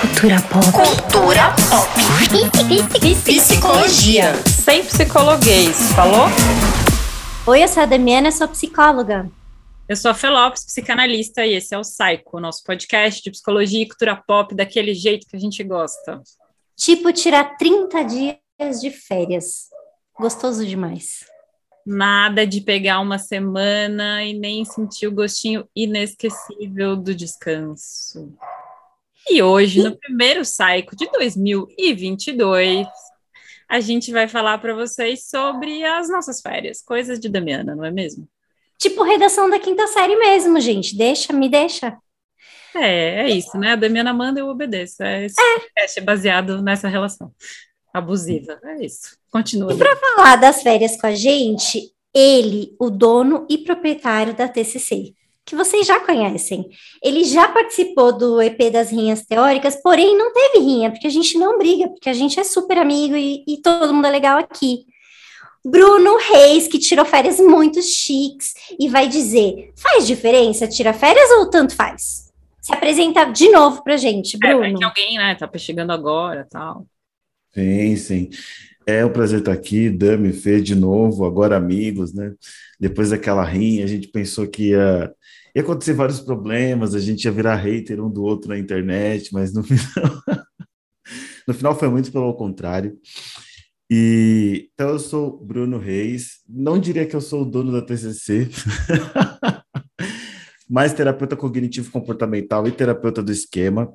Cultura pop. Cultura pop. Psicologia. Sem psicologuês, falou? Oi, eu sou a Damiana, sou psicóloga. Eu sou a Felopes, psicanalista, e esse é o Psycho, nosso podcast de psicologia e cultura pop daquele jeito que a gente gosta. Tipo, tirar 30 dias de férias. Gostoso demais. Nada de pegar uma semana e nem sentir o gostinho inesquecível do descanso. E hoje, no primeiro Psycho de 2022, a gente vai falar para vocês sobre as nossas férias, coisas de Damiana, não é mesmo? Tipo redação da quinta série mesmo, gente. Deixa, me deixa. É, é isso, né? A Damiana manda e eu obedeço. É, esse podcast é baseado nessa relação abusiva. É isso. Continua. E para falar das férias com a gente, ele, o dono e proprietário da TCC, que vocês já conhecem. Ele já participou do EP das rinhas teóricas, porém não teve rinha, porque a gente não briga, porque a gente é super amigo e, e todo mundo é legal aqui. Bruno Reis, que tirou férias muito chiques e vai dizer: faz diferença tirar férias ou tanto faz? Se apresenta de novo pra gente, Bruno. É, que alguém, né, tá chegando agora tal. Sim, sim. É um prazer estar aqui, Dami, Fê, de novo, agora amigos, né? Depois daquela rinha, a gente pensou que ia, ia acontecer vários problemas, a gente ia virar hater um do outro na internet, mas no final, no final foi muito pelo contrário. E então eu sou Bruno Reis, não diria que eu sou o dono da TCC, mas terapeuta cognitivo comportamental e terapeuta do esquema.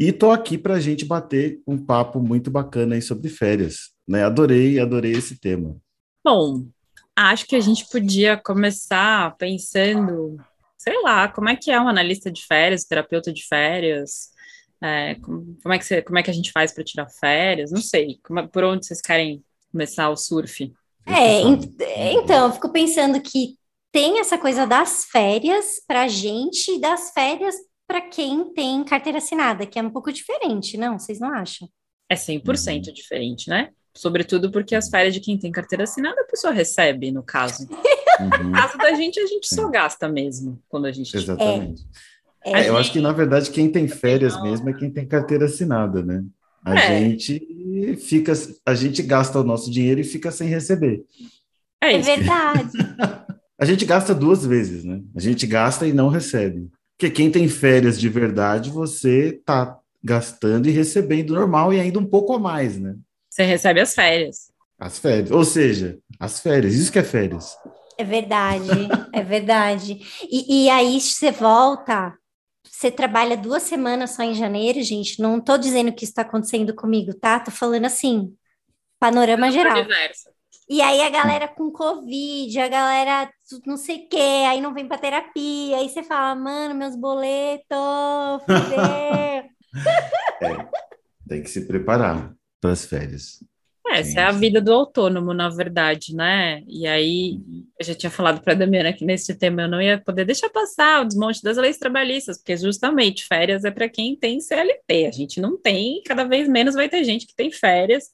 E estou aqui para a gente bater um papo muito bacana aí sobre férias. Né? Adorei, adorei esse tema. Bom, acho que a gente podia começar pensando, sei lá, como é que é um analista de férias, terapeuta de férias, é, como, como, é que você, como é que a gente faz para tirar férias? Não sei, como, por onde vocês querem começar o surf? É, então, eu fico pensando que tem essa coisa das férias para a gente e das férias para quem tem carteira assinada, que é um pouco diferente, não? Vocês não acham? É 100% uhum. diferente, né? Sobretudo porque as férias de quem tem carteira assinada a pessoa recebe, no caso. Uhum. No caso da gente, a gente só gasta mesmo quando a gente. Exatamente. É. É, eu acho que, na verdade, quem tem férias mesmo é quem tem carteira assinada, né? A é. gente fica, a gente gasta o nosso dinheiro e fica sem receber. É, isso. é verdade. a gente gasta duas vezes, né? A gente gasta e não recebe. Porque quem tem férias de verdade, você tá gastando e recebendo normal e ainda um pouco a mais, né? Você recebe as férias. As férias. Ou seja, as férias. Isso que é férias. É verdade, é verdade. E, e aí você volta, você trabalha duas semanas só em janeiro, gente. Não tô dizendo que isso está acontecendo comigo, tá? Tô falando assim, panorama geral. E aí a galera com Covid, a galera não sei o quê, aí não vem pra terapia, aí você fala, mano, meus boletos, é, tem que se preparar para as férias. É, essa é a vida do autônomo, na verdade, né? E aí, eu já tinha falado para a Damiana que nesse tema eu não ia poder deixar passar o desmonte das leis trabalhistas, porque justamente férias é para quem tem CLT. A gente não tem, cada vez menos vai ter gente que tem férias.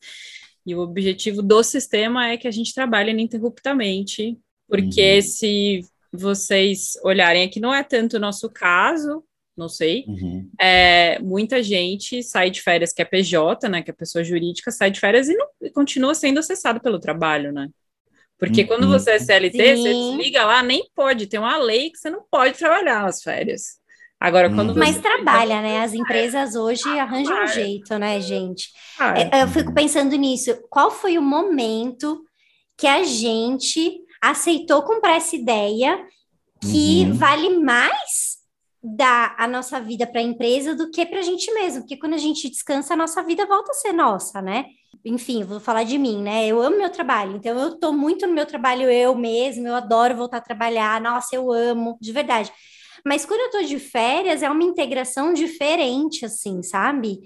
E o objetivo do sistema é que a gente trabalhe ininterruptamente, porque uhum. se vocês olharem aqui, não é tanto o nosso caso, não sei. Uhum. É, muita gente sai de férias que é PJ, né, que é pessoa jurídica, sai de férias e, não, e continua sendo acessado pelo trabalho, né? Porque uhum. quando você é CLT, Sim. você desliga lá, nem pode, tem uma lei que você não pode trabalhar as férias. Agora, quando Mas trabalha, né? As empresas hoje arranjam um jeito, né, gente? É, eu fico pensando nisso. Qual foi o momento que a gente aceitou comprar essa ideia que uhum. vale mais dar a nossa vida para a empresa do que para a gente mesmo? Porque quando a gente descansa, a nossa vida volta a ser nossa, né? Enfim, vou falar de mim, né? Eu amo meu trabalho, então eu estou muito no meu trabalho eu mesmo, eu adoro voltar a trabalhar, nossa, eu amo, de verdade. Mas quando eu tô de férias, é uma integração diferente, assim, sabe?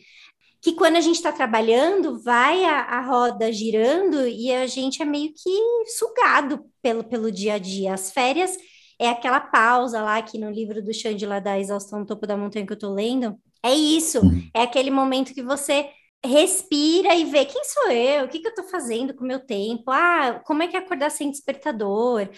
Que quando a gente está trabalhando, vai a, a, roda girando e a gente é meio que sugado pelo, pelo dia a dia. As férias é aquela pausa lá que no livro do lá da Exaustão no Topo da Montanha que eu tô lendo. É isso, uhum. é aquele momento que você respira e vê quem sou eu, o que, que eu estou fazendo com o meu tempo, ah, como é que é acordar sem despertador,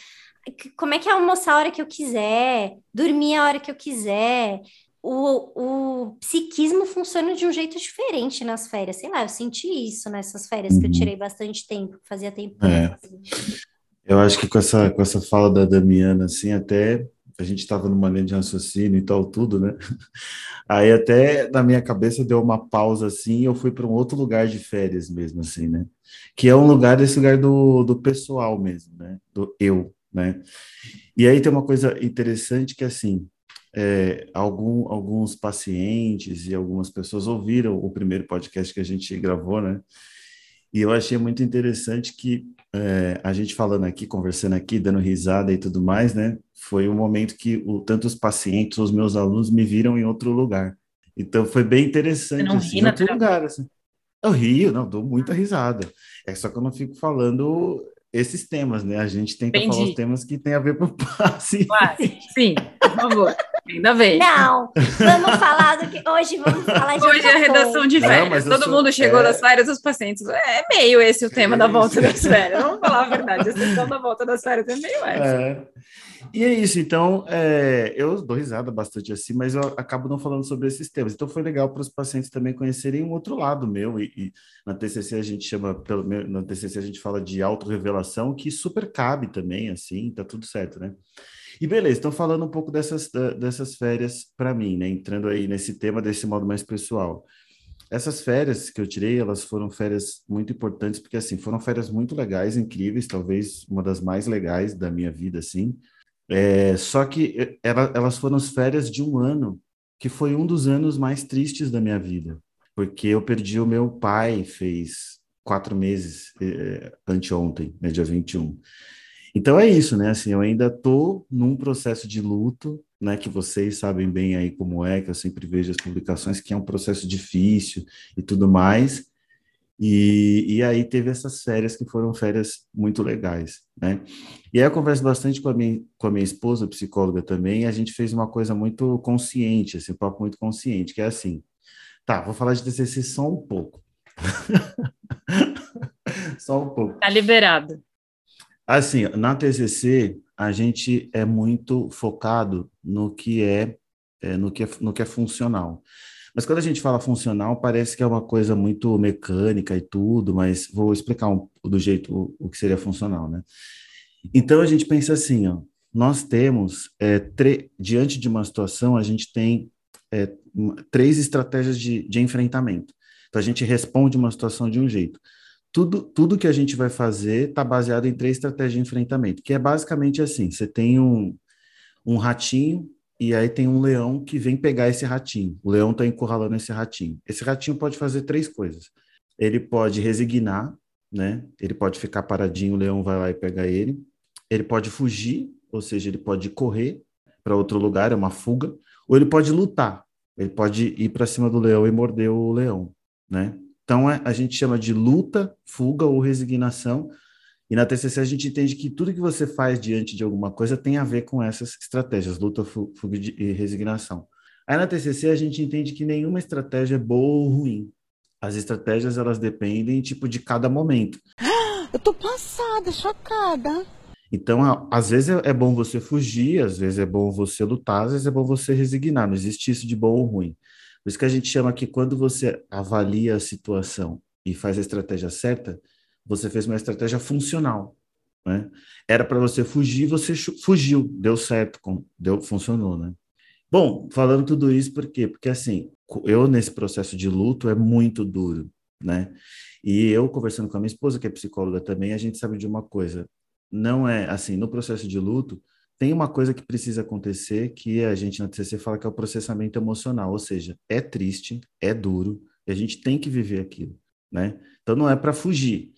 como é que é almoçar a hora que eu quiser, dormir a hora que eu quiser, o, o psiquismo funciona de um jeito diferente nas férias. Sei lá, eu senti isso nessas férias que eu uhum. tirei bastante tempo, fazia tempo. É. Eu acho que com essa, com essa fala da Damiana, assim, até a gente estava numa linha de raciocínio e tal, tudo, né? Aí até na minha cabeça deu uma pausa assim, eu fui para um outro lugar de férias mesmo, assim, né? Que é um lugar, desse lugar do, do pessoal mesmo, né? Do eu, né? E aí tem uma coisa interessante que, assim, é, algum, alguns pacientes e algumas pessoas ouviram o primeiro podcast que a gente gravou, né? E eu achei muito interessante que é, a gente falando aqui, conversando aqui, dando risada e tudo mais, né? Foi um momento que o, tanto os pacientes, os meus alunos me viram em outro lugar. Então foi bem interessante. Você não assim, ri em outro lugar, assim. Eu rio, não, dou muita risada. É só que eu não fico falando esses temas, né? A gente tenta Entendi. falar os temas que tem a ver com o passe. sim, por favor. Ainda bem. Não, vamos falar do que. Hoje vamos falar de. Hoje é a redação de férias. Não, Todo sou... mundo chegou é... das férias, os pacientes. É meio esse o tema é da volta das férias. Vamos falar a verdade. A sessão da volta das férias é meio essa. É. E é isso, então, é, eu dou risada bastante assim, mas eu acabo não falando sobre esses temas. Então, foi legal para os pacientes também conhecerem um outro lado meu. E, e, na TCC a gente chama, pelo na TCC a gente fala de autorrevelação, que super cabe também, assim, tá tudo certo, né? E beleza, então falando um pouco dessas, dessas férias para mim, né? Entrando aí nesse tema desse modo mais pessoal. Essas férias que eu tirei, elas foram férias muito importantes, porque assim, foram férias muito legais, incríveis, talvez uma das mais legais da minha vida, assim. É, só que eh, ela, elas foram as férias de um ano, que foi um dos anos mais tristes da minha vida, porque eu perdi o meu pai, fez quatro meses, é, anteontem, né, dia 21. Então é isso, né? Assim, eu ainda estou num processo de luto, né? Que vocês sabem bem aí como é, que eu sempre vejo as publicações, que é um processo difícil e tudo mais. E, e aí teve essas férias que foram férias muito legais, né? E aí eu converso bastante com a minha, com a minha esposa, psicóloga também, e a gente fez uma coisa muito consciente, assim, um papo muito consciente, que é assim, tá, vou falar de TCC só um pouco. só um pouco. Tá liberado. Assim, na TCC, a gente é muito focado no que é, é, no, que é no que é funcional. Mas quando a gente fala funcional, parece que é uma coisa muito mecânica e tudo, mas vou explicar um, do jeito o, o que seria funcional, né? Então a gente pensa assim, ó, nós temos, é, diante de uma situação, a gente tem é, três estratégias de, de enfrentamento. Então a gente responde uma situação de um jeito tudo, tudo que a gente vai fazer está baseado em três estratégias de enfrentamento, que é basicamente assim: você tem um, um ratinho e aí tem um leão que vem pegar esse ratinho. O leão está encurralando esse ratinho. Esse ratinho pode fazer três coisas. Ele pode resignar, né? Ele pode ficar paradinho, o leão vai lá e pega ele. Ele pode fugir, ou seja, ele pode correr para outro lugar, é uma fuga, ou ele pode lutar. Ele pode ir para cima do leão e morder o leão, né? Então, é, a gente chama de luta, fuga ou resignação. E na TCC a gente entende que tudo que você faz diante de alguma coisa tem a ver com essas estratégias, luta, fuga e resignação. Aí na TCC a gente entende que nenhuma estratégia é boa ou ruim. As estratégias elas dependem tipo de cada momento. Eu tô passada, chocada. Então, às vezes é, é bom você fugir, às vezes é bom você lutar, às vezes é bom você resignar. Não existe isso de bom ou ruim. Por isso que a gente chama que quando você avalia a situação e faz a estratégia certa, você fez uma estratégia funcional. Né? Era para você fugir, você fugiu, deu certo, deu, funcionou, né? Bom, falando tudo isso, por quê? Porque assim, eu nesse processo de luto é muito duro, né? E eu conversando com a minha esposa, que é psicóloga também, a gente sabe de uma coisa, não é assim, no processo de luto, tem uma coisa que precisa acontecer que a gente na TCC fala que é o processamento emocional, ou seja, é triste, é duro, e a gente tem que viver aquilo, né? Então não é para fugir.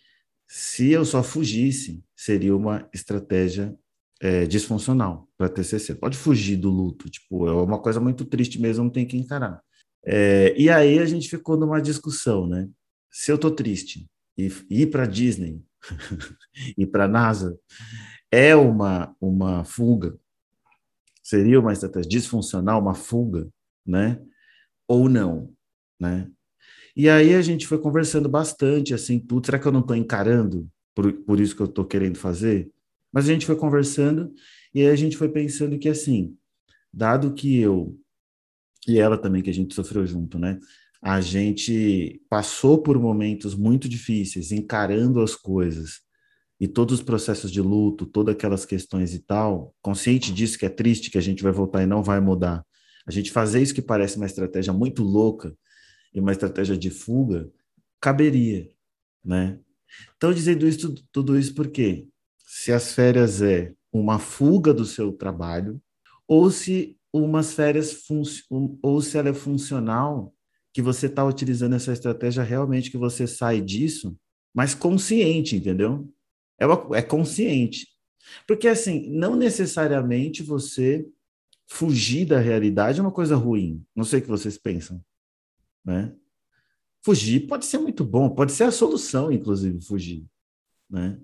Se eu só fugisse, seria uma estratégia é, disfuncional para TCC. Pode fugir do luto, tipo, é uma coisa muito triste mesmo, não tem que encarar. É, e aí a gente ficou numa discussão, né? Se eu tô triste e ir para Disney, ir para NASA, é uma, uma fuga, seria uma estratégia disfuncional, uma fuga, né? Ou não, né? E aí a gente foi conversando bastante, assim, tudo. Será que eu não estou encarando por, por isso que eu estou querendo fazer? Mas a gente foi conversando e aí a gente foi pensando que, assim, dado que eu e ela também, que a gente sofreu junto, né? A gente passou por momentos muito difíceis, encarando as coisas e todos os processos de luto, todas aquelas questões e tal, consciente disso que é triste, que a gente vai voltar e não vai mudar. A gente fazer isso que parece uma estratégia muito louca e uma estratégia de fuga, caberia, né? Então, dizendo isso, tudo isso por quê? Se as férias é uma fuga do seu trabalho, ou se umas férias ou se ela é funcional, que você está utilizando essa estratégia realmente que você sai disso, mas consciente, entendeu? É, uma, é consciente. Porque, assim, não necessariamente você fugir da realidade é uma coisa ruim. Não sei o que vocês pensam, né? Fugir pode ser muito bom, pode ser a solução, inclusive, fugir, né?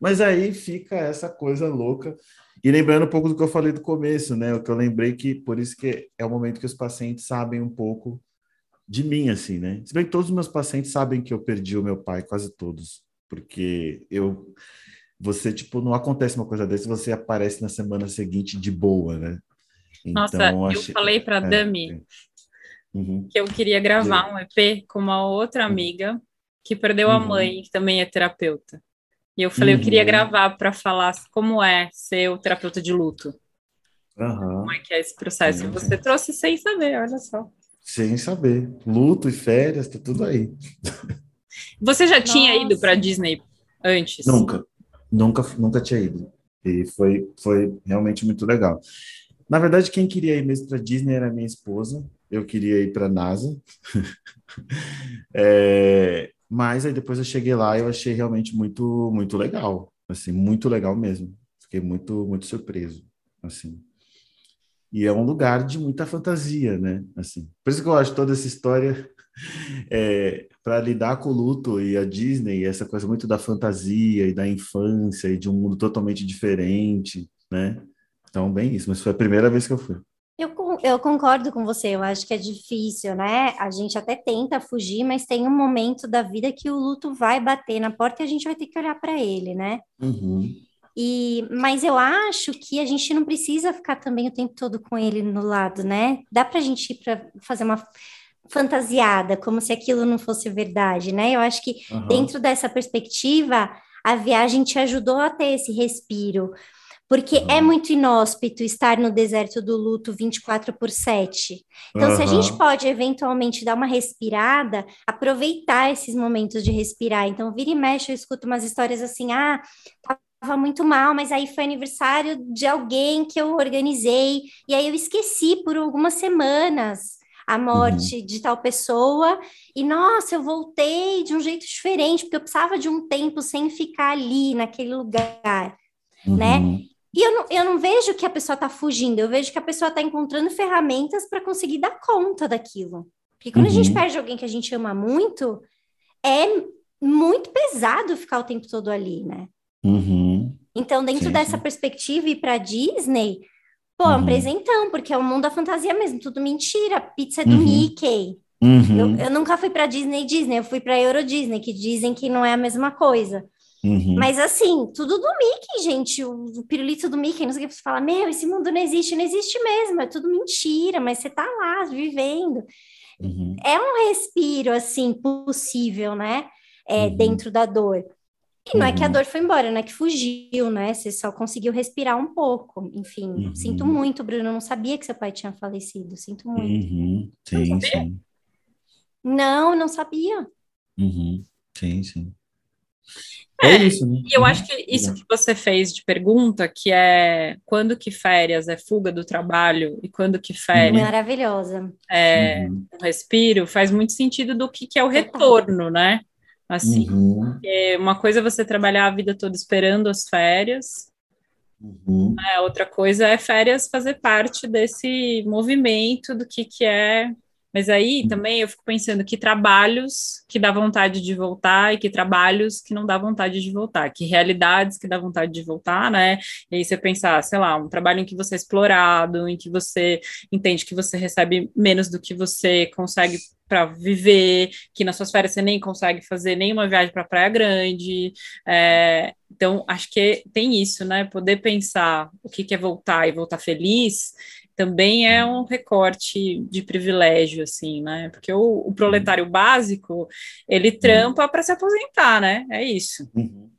Mas aí fica essa coisa louca. E lembrando um pouco do que eu falei do começo, né? O que eu lembrei que por isso que é o momento que os pacientes sabem um pouco de mim, assim, né? Se bem que todos os meus pacientes sabem que eu perdi o meu pai, quase todos, porque eu você tipo não acontece uma coisa dessa, você aparece na semana seguinte de boa, né? Nossa, então, eu falei para é, Dami é. Uhum. que eu queria gravar um EP com uma outra amiga que perdeu uhum. a mãe, que também é terapeuta. E eu falei, uhum. eu queria uhum. gravar para falar como é ser o terapeuta de luto. Uhum. Como é que é esse processo? Uhum. Você trouxe sem saber, olha só. Sem saber. Luto e férias, tá tudo aí. Você já Nossa. tinha ido para Disney antes? Nunca. Nunca, nunca tinha ido. E foi, foi realmente muito legal. Na verdade, quem queria ir mesmo para Disney era minha esposa. Eu queria ir para NASA. é, mas aí depois eu cheguei lá e eu achei realmente muito, muito legal. Assim, muito legal mesmo. Fiquei muito, muito surpreso, assim. E é um lugar de muita fantasia, né? Assim, por isso que eu acho toda essa história é, para lidar com o luto e a Disney, essa coisa muito da fantasia e da infância e de um mundo totalmente diferente, né? Então, bem isso. Mas foi a primeira vez que eu fui. Eu, eu concordo com você, eu acho que é difícil, né? A gente até tenta fugir, mas tem um momento da vida que o luto vai bater na porta e a gente vai ter que olhar para ele, né? Uhum. E, mas eu acho que a gente não precisa ficar também o tempo todo com ele no lado, né? Dá para a gente ir para fazer uma fantasiada, como se aquilo não fosse verdade, né? Eu acho que uhum. dentro dessa perspectiva, a viagem te ajudou a ter esse respiro porque uhum. é muito inóspito estar no deserto do luto 24 por 7. Então, uhum. se a gente pode eventualmente dar uma respirada, aproveitar esses momentos de respirar. Então, vira e mexe, eu escuto umas histórias assim: ah, estava muito mal, mas aí foi aniversário de alguém que eu organizei, e aí eu esqueci por algumas semanas a morte uhum. de tal pessoa, e nossa, eu voltei de um jeito diferente, porque eu precisava de um tempo sem ficar ali naquele lugar, né? uhum. né? E eu não, eu não vejo que a pessoa está fugindo, eu vejo que a pessoa está encontrando ferramentas para conseguir dar conta daquilo. Porque quando uhum. a gente uhum. perde alguém que a gente ama muito, é muito pesado ficar o tempo todo ali, né? Uhum. Então, dentro sim, dessa sim. perspectiva, ir para Disney, pô, é um uhum. presentão, porque é o mundo da fantasia mesmo, tudo mentira. Pizza é do uhum. Mickey. Uhum. Eu, eu, nunca fui para Disney Disney, eu fui para Euro Disney, que dizem que não é a mesma coisa. Uhum. Mas assim, tudo do Mickey, gente. O, o pirulito do Mickey, não sei o que você fala, meu, esse mundo não existe, não existe mesmo, é tudo mentira, mas você tá lá vivendo. Uhum. É um respiro assim possível, né? É, uhum. Dentro da dor. E não é que a uhum. dor foi embora, não é que fugiu, né? Você só conseguiu respirar um pouco. Enfim, uhum. sinto muito, Bruno. Não sabia que seu pai tinha falecido. Sinto muito. Uhum. Sim, sim. Não, não sabia. Sim, sim. É, é isso, né? E eu acho que isso que você fez de pergunta, que é quando que férias é fuga do trabalho e quando que férias Maravilhosa. é uhum. um respiro, faz muito sentido do que, que é o retorno, né? Assim, uhum. uma coisa é você trabalhar a vida toda esperando as férias, uhum. né? outra coisa é férias fazer parte desse movimento do que, que é mas aí também eu fico pensando que trabalhos que dá vontade de voltar e que trabalhos que não dá vontade de voltar, que realidades que dá vontade de voltar, né? E aí você pensar, sei lá, um trabalho em que você é explorado, em que você entende que você recebe menos do que você consegue para viver, que nas suas férias você nem consegue fazer nenhuma viagem para Praia Grande. É, então, acho que tem isso, né? Poder pensar o que, que é voltar e voltar feliz também é um recorte de privilégio, assim, né? Porque o, o proletário básico, ele trampa para se aposentar, né? É isso. Uhum.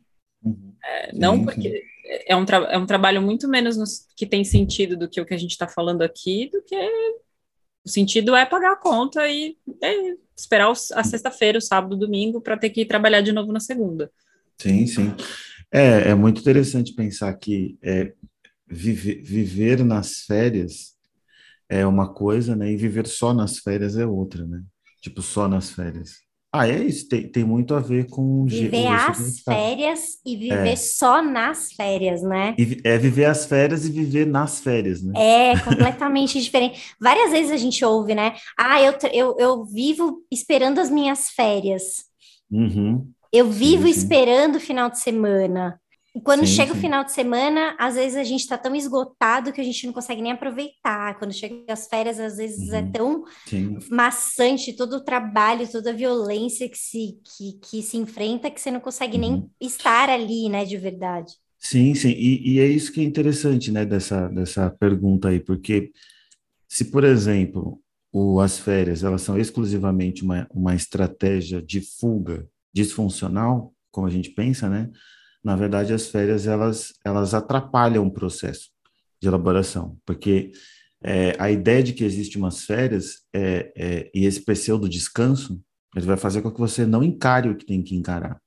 Uhum. É, não porque é um, é um trabalho muito menos no, que tem sentido do que o que a gente está falando aqui, do que o sentido é pagar a conta e é, esperar a sexta-feira, o sábado, o domingo, para ter que ir trabalhar de novo na segunda. Sim, sim. É, é muito interessante pensar que é, viver, viver nas férias é uma coisa, né? E viver só nas férias é outra, né? Tipo, só nas férias. Ah, é isso, tem, tem muito a ver com... Viver as férias e viver é. só nas férias, né? E, é viver as férias e viver nas férias, né? É, completamente diferente. Várias vezes a gente ouve, né? Ah, eu, eu, eu vivo esperando as minhas férias. Uhum. Eu vivo esperando o final de semana. Quando sim, chega sim. o final de semana, às vezes a gente está tão esgotado que a gente não consegue nem aproveitar. Quando chega as férias, às vezes é uhum. é tão sim. maçante todo o trabalho, toda a violência que se, que, que se enfrenta que você não consegue uhum. nem estar ali, né, de verdade. Sim, sim, e, e, é isso que é interessante, né, dessa, dessa pergunta aí, porque se, por exemplo, o, as férias, elas são exclusivamente uma, uma estratégia de fuga disfuncional, como a gente pensa, né, na verdade, as férias elas, elas atrapalham o processo de elaboração, porque é, a ideia de que existe umas férias é, é, e esse pseudo descanso, ele vai fazer com que você não encare o que tem que encarar.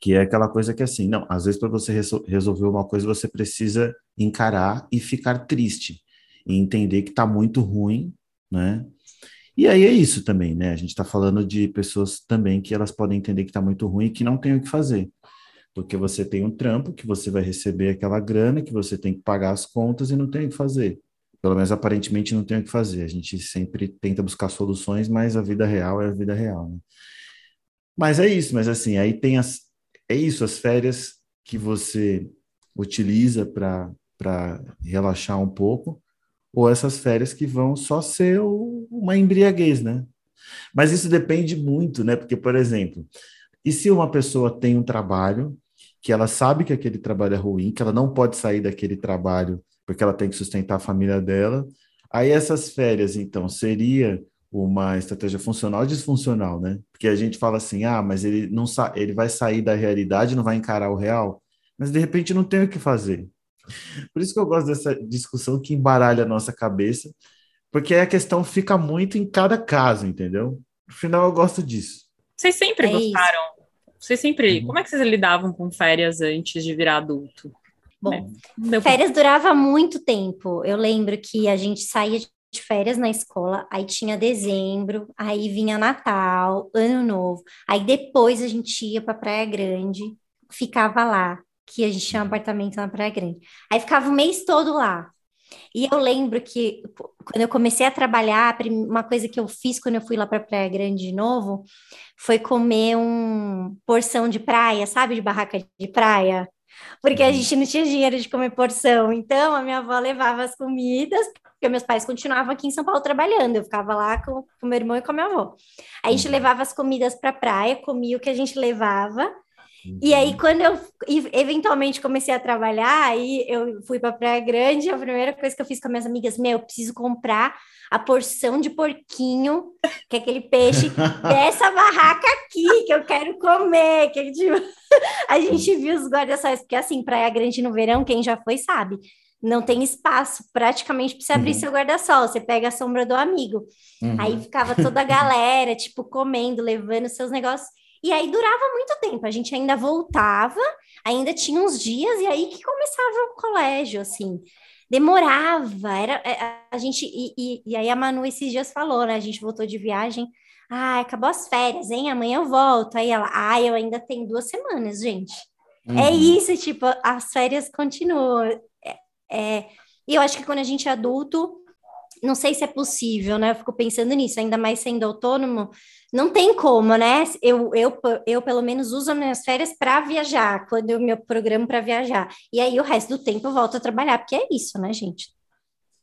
Que é aquela coisa que assim, não, às vezes para você resolver uma coisa você precisa encarar e ficar triste e entender que está muito ruim, né? E aí é isso também, né? A gente está falando de pessoas também que elas podem entender que está muito ruim e que não tem o que fazer porque você tem um trampo que você vai receber aquela grana, que você tem que pagar as contas e não tem o que fazer. Pelo menos aparentemente não tem o que fazer. A gente sempre tenta buscar soluções, mas a vida real é a vida real. Né? Mas é isso, mas assim, aí tem as. É isso, as férias que você utiliza para relaxar um pouco, ou essas férias que vão só ser o, uma embriaguez, né? Mas isso depende muito, né? Porque, por exemplo, e se uma pessoa tem um trabalho que ela sabe que aquele trabalho é ruim, que ela não pode sair daquele trabalho porque ela tem que sustentar a família dela. Aí essas férias, então, seria uma estratégia funcional ou disfuncional, né? Porque a gente fala assim, ah, mas ele não sa ele vai sair da realidade, não vai encarar o real, mas de repente não tem o que fazer. Por isso que eu gosto dessa discussão que embaralha a nossa cabeça, porque a questão fica muito em cada caso, entendeu? No final eu gosto disso. Vocês sempre é gostaram vocês sempre. Uhum. Como é que vocês lidavam com férias antes de virar adulto? Bom, é, férias durava muito tempo. Eu lembro que a gente saía de férias na escola, aí tinha dezembro, aí vinha Natal, Ano Novo, aí depois a gente ia para Praia Grande, ficava lá, que a gente tinha um apartamento na Praia Grande. Aí ficava o mês todo lá. E eu lembro que quando eu comecei a trabalhar, uma coisa que eu fiz quando eu fui lá para Praia Grande de novo foi comer um porção de praia, sabe, de barraca de praia, porque a uhum. gente não tinha dinheiro de comer porção. Então a minha avó levava as comidas, porque meus pais continuavam aqui em São Paulo trabalhando. Eu ficava lá com, com meu irmão e com a minha avó. Aí a gente uhum. levava as comidas para praia, comia o que a gente levava e aí, quando eu eventualmente comecei a trabalhar, aí eu fui para Praia Grande, a primeira coisa que eu fiz com minhas amigas, meu, eu preciso comprar a porção de porquinho, que é aquele peixe dessa barraca aqui, que eu quero comer. Que, tipo, a gente viu os guarda-sóis, porque assim, Praia Grande no verão, quem já foi sabe, não tem espaço praticamente para você abrir uhum. seu guarda-sol, você pega a sombra do amigo. Uhum. Aí ficava toda a galera, tipo, comendo, levando seus negócios. E aí durava muito tempo, a gente ainda voltava, ainda tinha uns dias, e aí que começava o colégio, assim. Demorava, era é, a gente. E, e, e aí a Manu esses dias falou, né? A gente voltou de viagem. Ah, acabou as férias, hein? Amanhã eu volto. Aí ela, ah, eu ainda tenho duas semanas, gente. É uhum. É isso, tipo, as férias continuam. É, é, e eu acho que quando a gente é adulto, não sei se é possível, né? Eu fico pensando nisso, ainda mais sendo autônomo, não tem como, né? Eu, eu, eu pelo menos uso as minhas férias para viajar, quando eu me programo para viajar. E aí o resto do tempo eu volto a trabalhar, porque é isso, né, gente?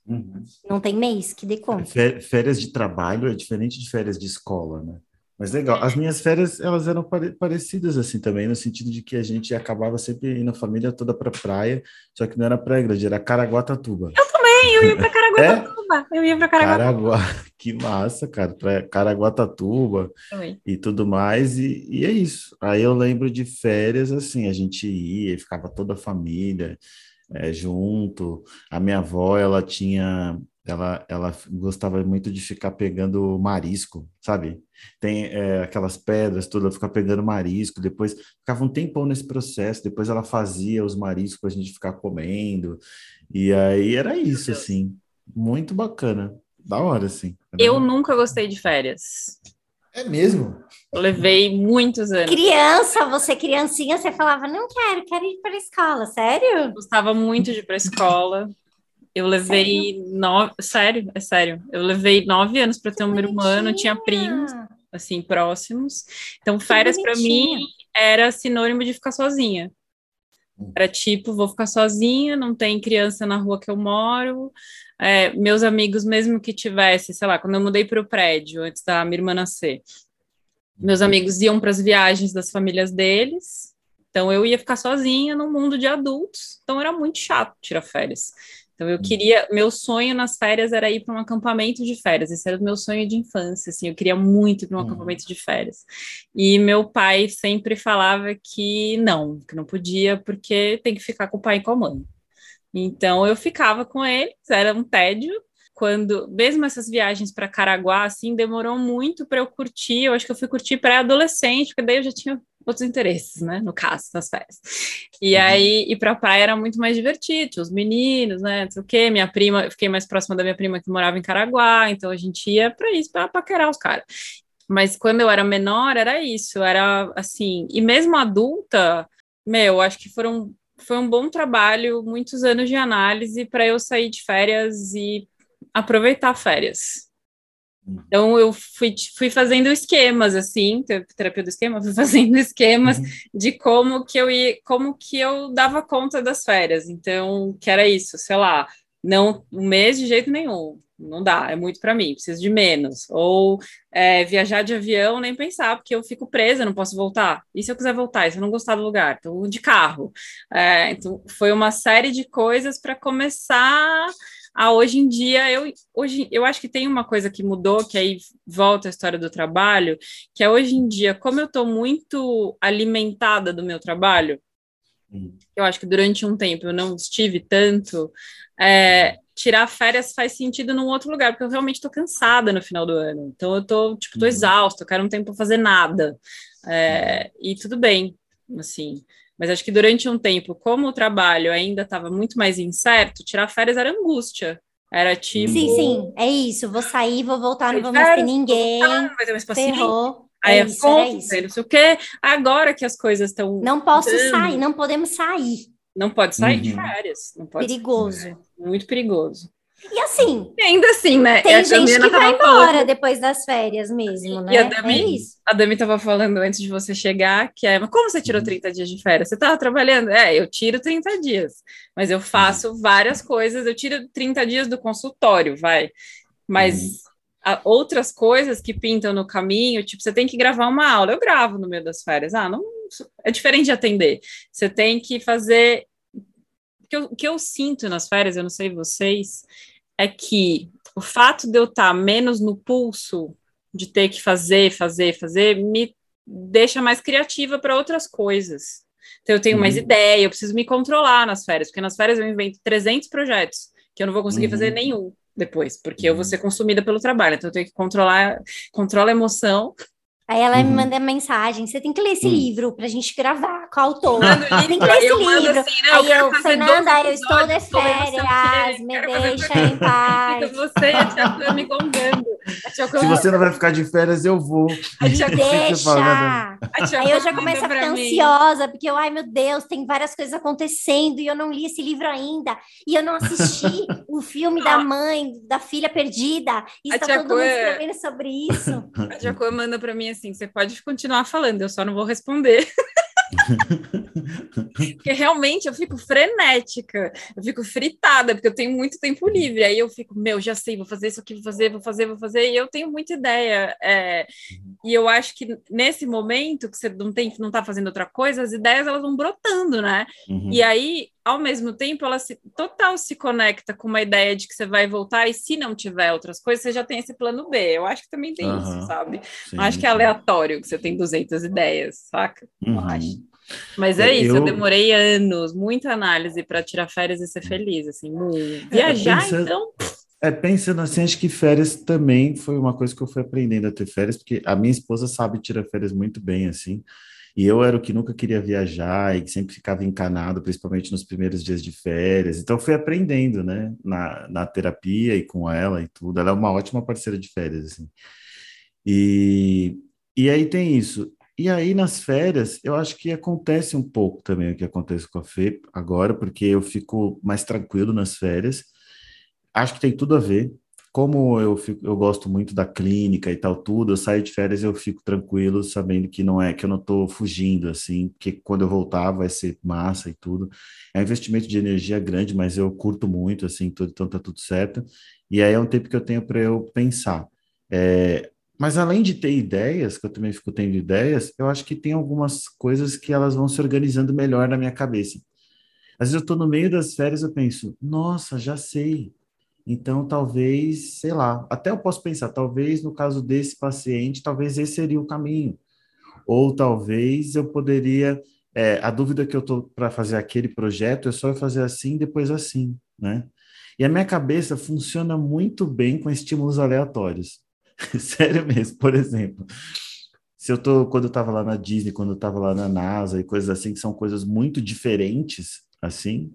Uhum. Não tem mês que dê conta. Férias de trabalho é diferente de férias de escola, né? Mas legal. As minhas férias, elas eram pare parecidas assim também, no sentido de que a gente acabava sempre indo a família toda para praia, só que não era praia grande, era Caraguatatuba. Eu também! eu ia para Caraguatatuba. É? Eu ia para Caraguatatuba. Caraguá, que massa, cara, para Caraguatatuba e tudo mais, e, e é isso. Aí eu lembro de férias, assim, a gente ia, ficava toda a família é, junto. A minha avó, ela tinha ela, ela gostava muito de ficar pegando marisco, sabe? Tem é, aquelas pedras todas, ficar pegando marisco, depois ficava um tempão nesse processo, depois ela fazia os mariscos para a gente ficar comendo, e aí era isso, assim, muito bacana, da hora, assim. Eu nunca gostei de férias. É mesmo? Eu levei muitos anos. Criança, você criancinha, você falava, não quero, quero ir para a escola, sério? Gostava muito de ir para a escola. Eu levei sério? nove. Sério, é sério. Eu levei nove anos para ter uma irmã, não tinha primos, assim, próximos. Então, férias para mim era sinônimo de ficar sozinha. Era tipo, vou ficar sozinha, não tem criança na rua que eu moro. É, meus amigos, mesmo que tivesse, sei lá, quando eu mudei para o prédio, antes da minha irmã nascer, meus amigos iam para as viagens das famílias deles. Então eu ia ficar sozinha no mundo de adultos. Então era muito chato tirar férias. Então eu hum. queria, meu sonho nas férias era ir para um acampamento de férias. Esse era o meu sonho de infância, assim, eu queria muito ir para um uhum. acampamento de férias. E meu pai sempre falava que não, que não podia porque tem que ficar com o pai e com a mãe. Então eu ficava com eles, era um tédio. Quando, mesmo essas viagens para Caraguá, assim, demorou muito para eu curtir. Eu acho que eu fui curtir pré-adolescente, porque daí eu já tinha outros interesses, né? No caso, das férias. E uhum. aí, ir pra praia era muito mais divertido, os meninos, né? Não sei o quê. Minha prima, eu fiquei mais próxima da minha prima que morava em Caraguá, então a gente ia para isso, para paquerar os caras. Mas quando eu era menor, era isso, era assim. E mesmo adulta, meu, acho que foram foi um bom trabalho, muitos anos de análise para eu sair de férias e aproveitar férias. Então eu fui, fui fazendo esquemas assim, terapia do esquema, fui fazendo esquemas uhum. de como que eu ia, como que eu dava conta das férias. Então, que era isso, sei lá, não um mês de jeito nenhum, não dá, é muito para mim, preciso de menos. Ou é, viajar de avião, nem pensar, porque eu fico presa, não posso voltar. E se eu quiser voltar, e se eu não gostar do lugar? Então, de carro. É, então, foi uma série de coisas para começar a hoje em dia eu hoje eu acho que tem uma coisa que mudou que aí volta a história do trabalho que é hoje em dia como eu estou muito alimentada do meu trabalho hum. eu acho que durante um tempo eu não estive tanto é, tirar férias faz sentido num outro lugar porque eu realmente estou cansada no final do ano então eu tô tipo tô uhum. exausta eu quero um tempo para fazer nada é, e tudo bem assim mas acho que durante um tempo, como o trabalho ainda estava muito mais incerto, tirar férias era angústia. Era tipo. Sim, sim, é isso. Vou sair, vou voltar, não vou mais ter ninguém. Voltar, não vai ter mais Ferrou. Aí é, é isso, conta, não sei o quê. Agora que as coisas estão. Não posso dando, sair, não podemos sair. Não pode sair uhum. de férias. Não pode perigoso. Sair. Muito perigoso. E assim. E ainda assim, né? Tem gente que vai embora falando... depois das férias mesmo, né? E a Dami, é isso. A Dami estava falando antes de você chegar que é, mas como você tirou 30 dias de férias? Você estava trabalhando? É, eu tiro 30 dias, mas eu faço várias coisas. Eu tiro 30 dias do consultório, vai. Mas uhum. outras coisas que pintam no caminho, tipo, você tem que gravar uma aula. Eu gravo no meio das férias. Ah, não. É diferente de atender. Você tem que fazer que eu, que eu sinto nas férias, eu não sei vocês, é que o fato de eu estar menos no pulso de ter que fazer, fazer, fazer, me deixa mais criativa para outras coisas. Então eu tenho uhum. mais ideia, eu preciso me controlar nas férias, porque nas férias eu invento 300 projetos que eu não vou conseguir uhum. fazer nenhum depois, porque uhum. eu vou uhum. ser consumida pelo trabalho. Então eu tenho que controlar, controla a emoção Aí ela uhum. me manda mensagem: você tem que ler esse uhum. livro pra gente gravar com a autora. tem que ler esse livro. Assim, não, Aí eu, Fernanda, eu estou de férias, me deixa em paz. Você, a tia tá me contando. Se você não vai ficar de férias, eu vou. A tia deixa. Aí eu já começo a ficar ansiosa, porque eu, ai meu Deus, tem várias coisas acontecendo e eu não li esse livro ainda. E eu não assisti o filme da mãe, da filha perdida. E está todo mundo escrevendo sobre isso. A tia manda para mim assim assim, você pode continuar falando, eu só não vou responder. Porque realmente eu fico frenética, eu fico fritada, porque eu tenho muito tempo livre. Aí eu fico, meu, já sei, vou fazer isso aqui, vou fazer, vou fazer, vou fazer, e eu tenho muita ideia. É, e eu acho que nesse momento que você não tem, não tá fazendo outra coisa, as ideias elas vão brotando, né? Uhum. E aí ao mesmo tempo, ela se, total se conecta com uma ideia de que você vai voltar e se não tiver outras coisas, você já tem esse plano B. Eu acho que também tem uhum. isso, sabe? Sim, não acho que é aleatório que você tem 200 ideias, saca? Uhum. Não acho. Mas é, é isso, eu... eu... demorei anos, muita análise para tirar férias e ser feliz, assim, é, viajar, pensando... então... É, pensando assim, acho que férias também foi uma coisa que eu fui aprendendo a ter férias, porque a minha esposa sabe tirar férias muito bem, assim, e eu era o que nunca queria viajar e que sempre ficava encanado, principalmente nos primeiros dias de férias. Então fui aprendendo, né, na, na terapia e com ela e tudo. Ela é uma ótima parceira de férias, assim. E, e aí tem isso. E aí nas férias, eu acho que acontece um pouco também o que acontece com a Fê agora, porque eu fico mais tranquilo nas férias. Acho que tem tudo a ver como eu, fico, eu gosto muito da clínica e tal, tudo, eu saio de férias eu fico tranquilo, sabendo que não é, que eu não estou fugindo, assim, que quando eu voltar vai ser massa e tudo. É um investimento de energia grande, mas eu curto muito, assim, tudo, então tá tudo certo. E aí é um tempo que eu tenho para eu pensar. É, mas além de ter ideias, que eu também fico tendo ideias, eu acho que tem algumas coisas que elas vão se organizando melhor na minha cabeça. Às vezes eu estou no meio das férias, eu penso, nossa, já sei, então, talvez, sei lá, até eu posso pensar, talvez no caso desse paciente, talvez esse seria o caminho. Ou talvez eu poderia, é, a dúvida que eu estou para fazer aquele projeto é só eu fazer assim, depois assim, né? E a minha cabeça funciona muito bem com estímulos aleatórios. Sério mesmo, por exemplo. Se eu tô, quando eu estava lá na Disney, quando eu estava lá na NASA e coisas assim, que são coisas muito diferentes, assim,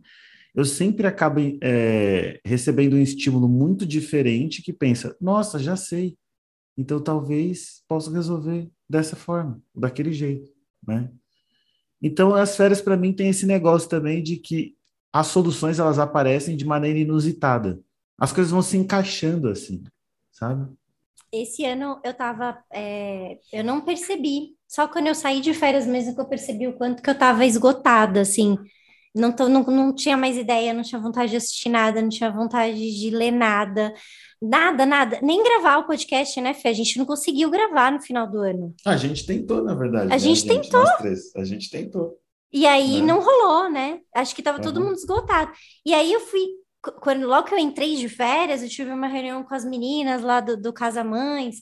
eu sempre acabo é, recebendo um estímulo muito diferente que pensa, nossa, já sei, então talvez possa resolver dessa forma, daquele jeito, né? Então as férias para mim tem esse negócio também de que as soluções elas aparecem de maneira inusitada, as coisas vão se encaixando assim, sabe? Esse ano eu tava, é, eu não percebi, só quando eu saí de férias mesmo que eu percebi o quanto que eu tava esgotada, assim, não, tô, não, não tinha mais ideia, não tinha vontade de assistir nada, não tinha vontade de ler nada, nada, nada. Nem gravar o podcast, né, Fê? A gente não conseguiu gravar no final do ano. A gente tentou, na verdade. A né, gente, gente tentou. A gente tentou. E aí né? não rolou, né? Acho que tava uhum. todo mundo esgotado. E aí eu fui, quando logo que eu entrei de férias, eu tive uma reunião com as meninas lá do, do Casa Mães.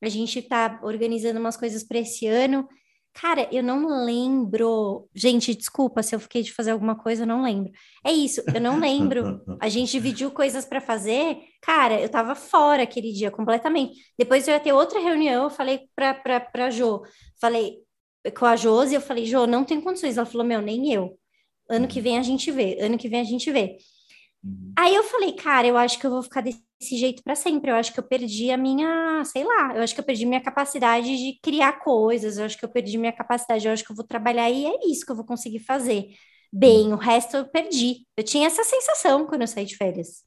A gente tá organizando umas coisas para esse ano. Cara, eu não lembro. Gente, desculpa se eu fiquei de fazer alguma coisa, eu não lembro. É isso, eu não lembro. A gente dividiu coisas para fazer. Cara, eu tava fora aquele dia completamente. Depois eu ia ter outra reunião, eu falei pra, pra, pra Jo, falei com a Josi, eu falei, Jo, não tem condições. Ela falou, meu, nem eu. Ano que vem a gente vê, ano que vem a gente vê. Uhum. Aí eu falei, cara, eu acho que eu vou ficar desse jeito para sempre. Eu acho que eu perdi a minha, sei lá, eu acho que eu perdi minha capacidade de criar coisas, eu acho que eu perdi minha capacidade, eu acho que eu vou trabalhar e é isso que eu vou conseguir fazer. Bem, o resto eu perdi. Eu tinha essa sensação quando eu saí de férias.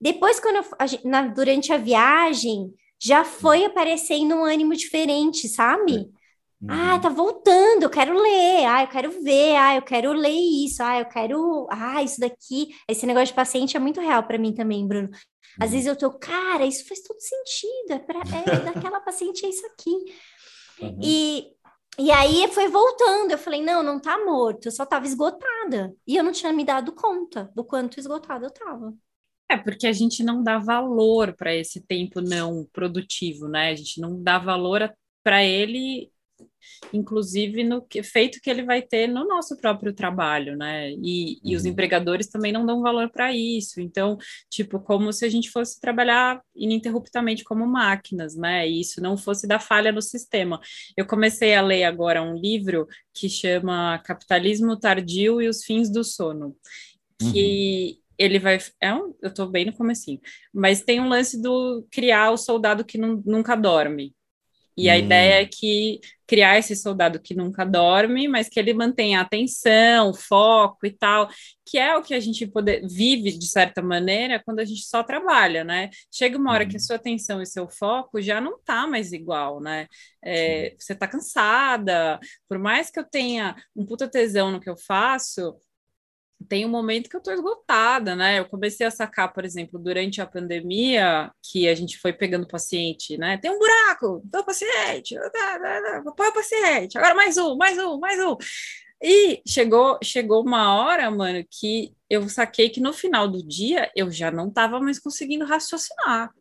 Depois, quando eu, na, durante a viagem, já foi aparecendo um ânimo diferente, sabe? Ah, uhum. tá voltando, eu quero ler, ah, eu quero ver, ah, eu quero ler isso, ah, eu quero, ah, isso daqui, esse negócio de paciente é muito real para mim também, Bruno. Às uhum. vezes eu tô, cara, isso faz todo sentido, é, pra, é daquela paciente é isso aqui. Uhum. E, e aí foi voltando, eu falei, não, não tá morto, eu só tava esgotada. E eu não tinha me dado conta do quanto esgotada eu tava. É, porque a gente não dá valor para esse tempo não produtivo, né? A gente não dá valor para ele inclusive no que, feito que ele vai ter no nosso próprio trabalho, né? E, e os uhum. empregadores também não dão valor para isso. Então, tipo, como se a gente fosse trabalhar ininterruptamente como máquinas, né? E isso não fosse dar falha no sistema. Eu comecei a ler agora um livro que chama Capitalismo Tardio e os Fins do Sono, que uhum ele vai. É um, eu estou bem no comecinho, mas tem um lance do criar o soldado que não, nunca dorme. E hum. a ideia é que criar esse soldado que nunca dorme, mas que ele mantenha atenção, foco e tal, que é o que a gente poder, vive de certa maneira quando a gente só trabalha, né? Chega uma hora que a uhum. sua atenção e seu foco já não tá mais igual, né? É, você tá cansada, por mais que eu tenha um puta tesão no que eu faço, tem um momento que eu estou esgotada, né? Eu comecei a sacar, por exemplo, durante a pandemia, que a gente foi pegando paciente, né? Tem um buraco, do paciente, põe o paciente, agora mais um, mais um, mais um. E chegou, chegou uma hora, mano, que eu saquei que no final do dia eu já não estava mais conseguindo raciocinar.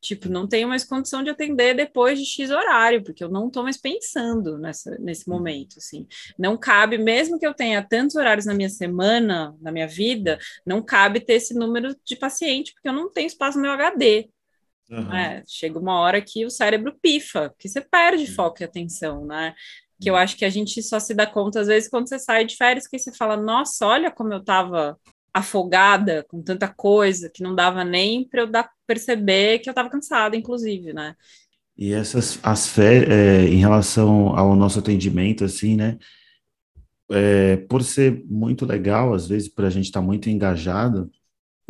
Tipo, não tenho mais condição de atender depois de X horário, porque eu não estou mais pensando nessa, nesse uhum. momento, assim. Não cabe, mesmo que eu tenha tantos horários na minha semana, na minha vida, não cabe ter esse número de paciente, porque eu não tenho espaço no meu HD. Uhum. É, chega uma hora que o cérebro pifa, que você perde uhum. foco e atenção, né? Que eu acho que a gente só se dá conta, às vezes, quando você sai de férias, que você fala, nossa, olha como eu estava afogada com tanta coisa que não dava nem para eu dar, perceber que eu estava cansada, inclusive, né? E essas as férias, é, em relação ao nosso atendimento, assim, né? É, por ser muito legal, às vezes, para a gente estar tá muito engajado,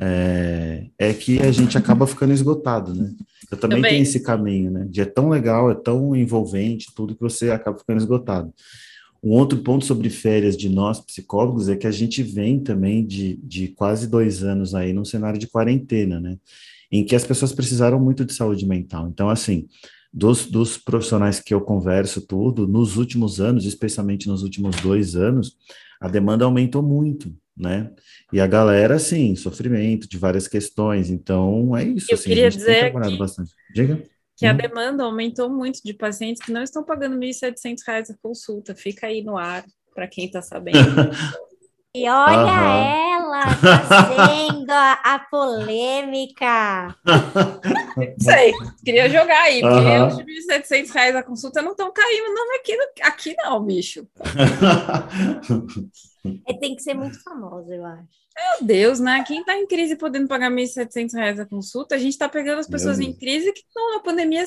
é, é, que a gente acaba ficando esgotado, né? Eu também, também tenho esse caminho, né? De é tão legal, é tão envolvente, tudo que você acaba ficando esgotado. Um outro ponto sobre férias de nós psicólogos é que a gente vem também de, de quase dois anos aí num cenário de quarentena, né? Em que as pessoas precisaram muito de saúde mental. Então, assim, dos, dos profissionais que eu converso tudo, nos últimos anos, especialmente nos últimos dois anos, a demanda aumentou muito, né? E a galera, assim, sofrimento de várias questões. Então, é isso. Eu assim, queria dizer que... bastante. Diga que a uhum. demanda aumentou muito de pacientes que não estão pagando R$ 1.700 a consulta. Fica aí no ar, para quem está sabendo. E olha uhum. ela trazendo a, a polêmica. Sei, queria jogar aí, porque uhum. os R$ 1.700 a consulta não estão caindo não, aqui, aqui não, bicho. É, tem que ser muito famosa, eu acho. Meu Deus, né? Quem está em crise podendo pagar R$ 1.700 a consulta, a gente está pegando as pessoas em crise que estão na pandemia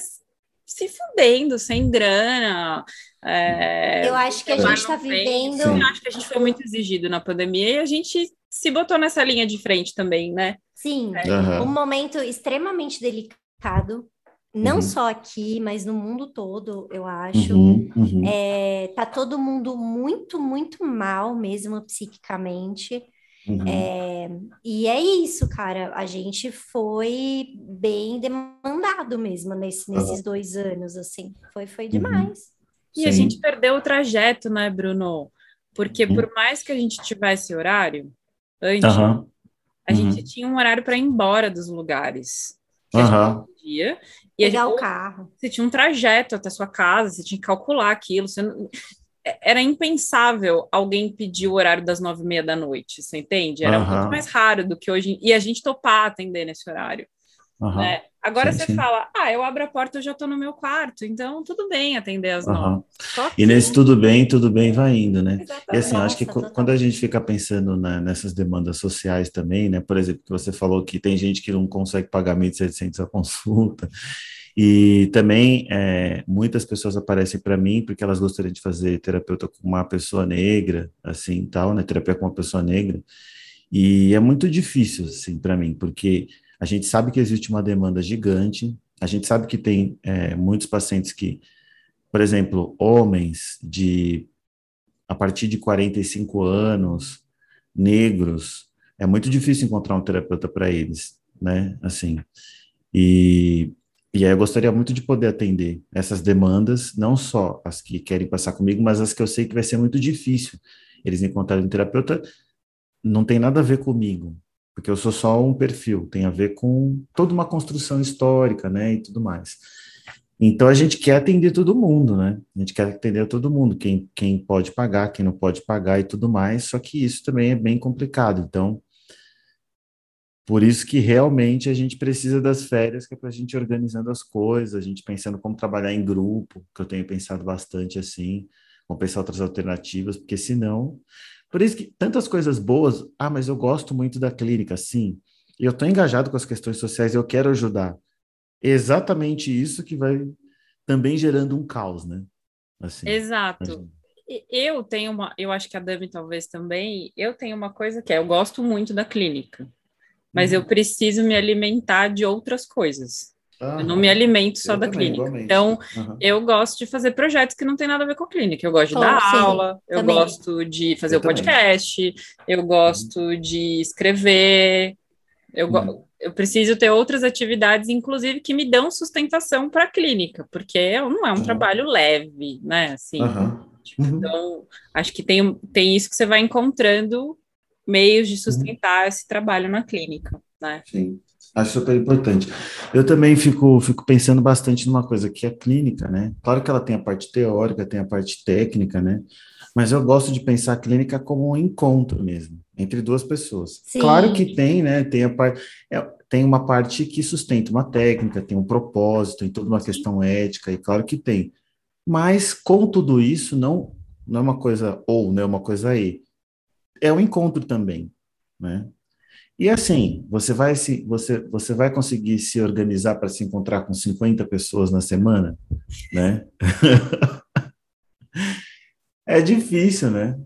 se fudendo, sem grana. É... Eu acho que a gente está vivendo. Eu acho que a gente foi muito exigido na pandemia e a gente se botou nessa linha de frente também, né? Sim, é. uhum. um momento extremamente delicado não uhum. só aqui, mas no mundo todo, eu acho. Uhum, uhum. É, tá todo mundo muito, muito mal mesmo psiquicamente. Uhum. É, e é isso, cara. A gente foi bem demandado mesmo nesse, nesses dois anos, assim. Foi, foi uhum. demais. E Sim. a gente perdeu o trajeto, né, Bruno? Porque por mais que a gente tivesse horário, antes, a gente uhum. tinha um horário para ir embora dos lugares. Uhum. Dia, e Pegar o carro. Você tinha um trajeto até sua casa, você tinha que calcular aquilo. Não... Era impensável alguém pedir o horário das nove e meia da noite, você entende? Era uhum. muito mais raro do que hoje. E a gente topar atender nesse horário. Uhum. Né? Agora sim, você sim. fala, ah, eu abro a porta, eu já estou no meu quarto, então tudo bem atender as uhum. nove. Que... E nesse tudo bem, tudo bem vai indo, né? Exatamente. E assim, Nossa, acho que quando a gente fica pensando na, nessas demandas sociais também, né? Por exemplo, que você falou que tem gente que não consegue pagar 1.700 a consulta, e também é, muitas pessoas aparecem para mim porque elas gostariam de fazer terapeuta com uma pessoa negra, assim, tal, né? Terapia com uma pessoa negra. E é muito difícil, assim, para mim, porque a gente sabe que existe uma demanda gigante, a gente sabe que tem é, muitos pacientes que, por exemplo, homens de a partir de 45 anos, negros, é muito difícil encontrar um terapeuta para eles, né? Assim, e, e aí eu gostaria muito de poder atender essas demandas, não só as que querem passar comigo, mas as que eu sei que vai ser muito difícil eles encontrarem um terapeuta. Não tem nada a ver comigo, porque eu sou só um perfil, tem a ver com toda uma construção histórica, né, e tudo mais. Então a gente quer atender todo mundo, né? A gente quer atender todo mundo, quem, quem pode pagar, quem não pode pagar e tudo mais, só que isso também é bem complicado. Então, por isso que realmente a gente precisa das férias, que é para a gente organizando as coisas, a gente pensando como trabalhar em grupo, que eu tenho pensado bastante assim, como pensar outras alternativas, porque senão por isso que tantas coisas boas. Ah, mas eu gosto muito da clínica, sim. E eu estou engajado com as questões sociais, eu quero ajudar. Exatamente isso que vai também gerando um caos, né? Assim, Exato. Eu tenho uma, eu acho que a Dami talvez também, eu tenho uma coisa que é, eu gosto muito da clínica, mas uhum. eu preciso me alimentar de outras coisas. Uhum. Eu não me alimento só eu da também, clínica. Igualmente. Então, uhum. eu gosto de fazer projetos que não tem nada a ver com a clínica. Eu gosto de oh, dar sim, aula, eu também. gosto de fazer eu o podcast, também. eu gosto uhum. de escrever, eu, uhum. eu preciso ter outras atividades, inclusive, que me dão sustentação para a clínica, porque não é um trabalho leve, né? Assim, tipo, Então, acho que tem, tem isso que você vai encontrando meios de sustentar esse trabalho na clínica, né? Sim. Acho super importante. Eu também fico, fico pensando bastante numa coisa que é a clínica, né? Claro que ela tem a parte teórica, tem a parte técnica, né? Mas eu gosto de pensar a clínica como um encontro mesmo, entre duas pessoas. Sim. Claro que tem, né? Tem, a par... É, tem uma parte que sustenta uma técnica, tem um propósito, tem toda uma Sim. questão ética, e claro que tem. Mas com tudo isso, não, não é uma coisa ou, não é uma coisa aí. É um encontro também, né? E assim, você vai se você você vai conseguir se organizar para se encontrar com 50 pessoas na semana, né? é difícil, né?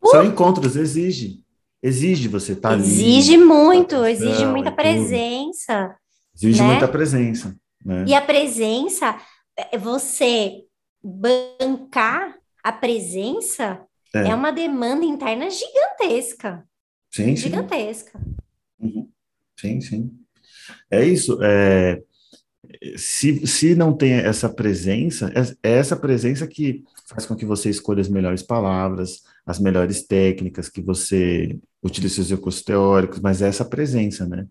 Uh! Só encontros exige. Exige você estar tá ali. Exige muito, exige muita presença. Exige né? muita presença. Né? E a presença, é, você bancar a presença é, é uma demanda interna gigantesca. Sim, gigantesca. Sim. Uhum. Sim, sim. É isso. É, se, se não tem essa presença, é, é essa presença que faz com que você escolha as melhores palavras, as melhores técnicas, que você utilize seus recursos teóricos, mas é essa presença, né?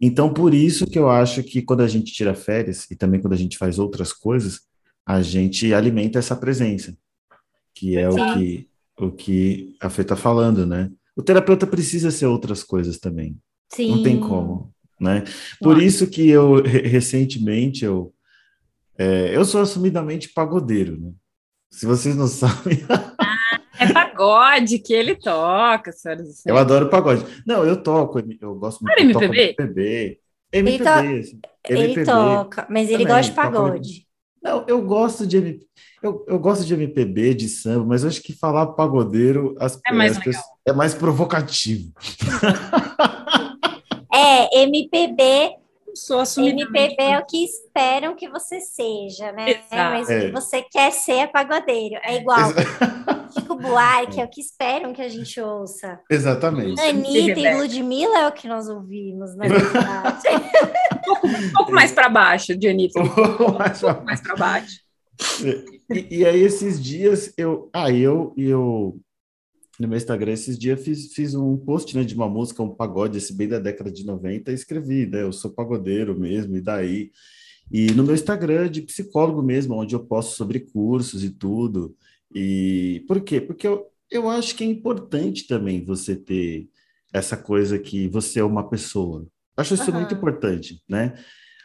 Então, por isso que eu acho que quando a gente tira férias e também quando a gente faz outras coisas, a gente alimenta essa presença, que é Sim. o que, o que a Fê está falando, né? o terapeuta precisa ser outras coisas também. Sim. Não tem como, né? Por Nossa. isso que eu recentemente eu é, eu sou assumidamente pagodeiro, né? Se vocês não sabem. é pagode que ele toca, senhoras Eu adoro pagode. Não, eu toco, eu gosto muito de MPB. MPB. MPB, ele, to... assim, ele toca, mas ele também, gosta de pagode. Não, eu gosto de MPB. Eu, eu gosto de MPB, de samba, mas eu acho que falar pagodeiro as, é, mais as pessoas, é mais provocativo. É, MPB. Sou MPB é o que esperam que você seja, né? Exato. Mas o que é. você quer ser é pagodeiro. É igual. Chico Buarque é o que esperam que a gente ouça. Exatamente. Anitta e Ludmilla é o que nós ouvimos, na verdade. um pouco, um pouco mais para baixo de Anitta. Um pouco mais para baixo. E, e, aí, esses dias, eu. Ah, eu, eu no meu Instagram, esses dias, fiz, fiz um post né, de uma música, um pagode, esse bem da década de 90, e escrevi, né? Eu sou pagodeiro mesmo, e daí. E no meu Instagram, de psicólogo mesmo, onde eu posto sobre cursos e tudo. E por quê? Porque eu, eu acho que é importante também você ter essa coisa que você é uma pessoa. Acho isso uhum. muito importante, né?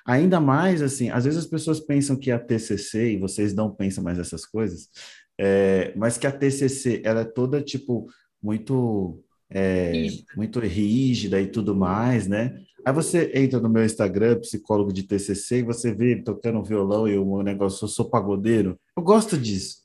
Ainda mais, assim, às vezes as pessoas pensam que a TCC, e vocês não pensam mais essas coisas, é, mas que a TCC, ela é toda, tipo, muito, é, muito rígida e tudo mais, né? Aí você entra no meu Instagram, psicólogo de TCC, e você vê tocando um violão e o negócio, eu sou pagodeiro. Eu gosto disso.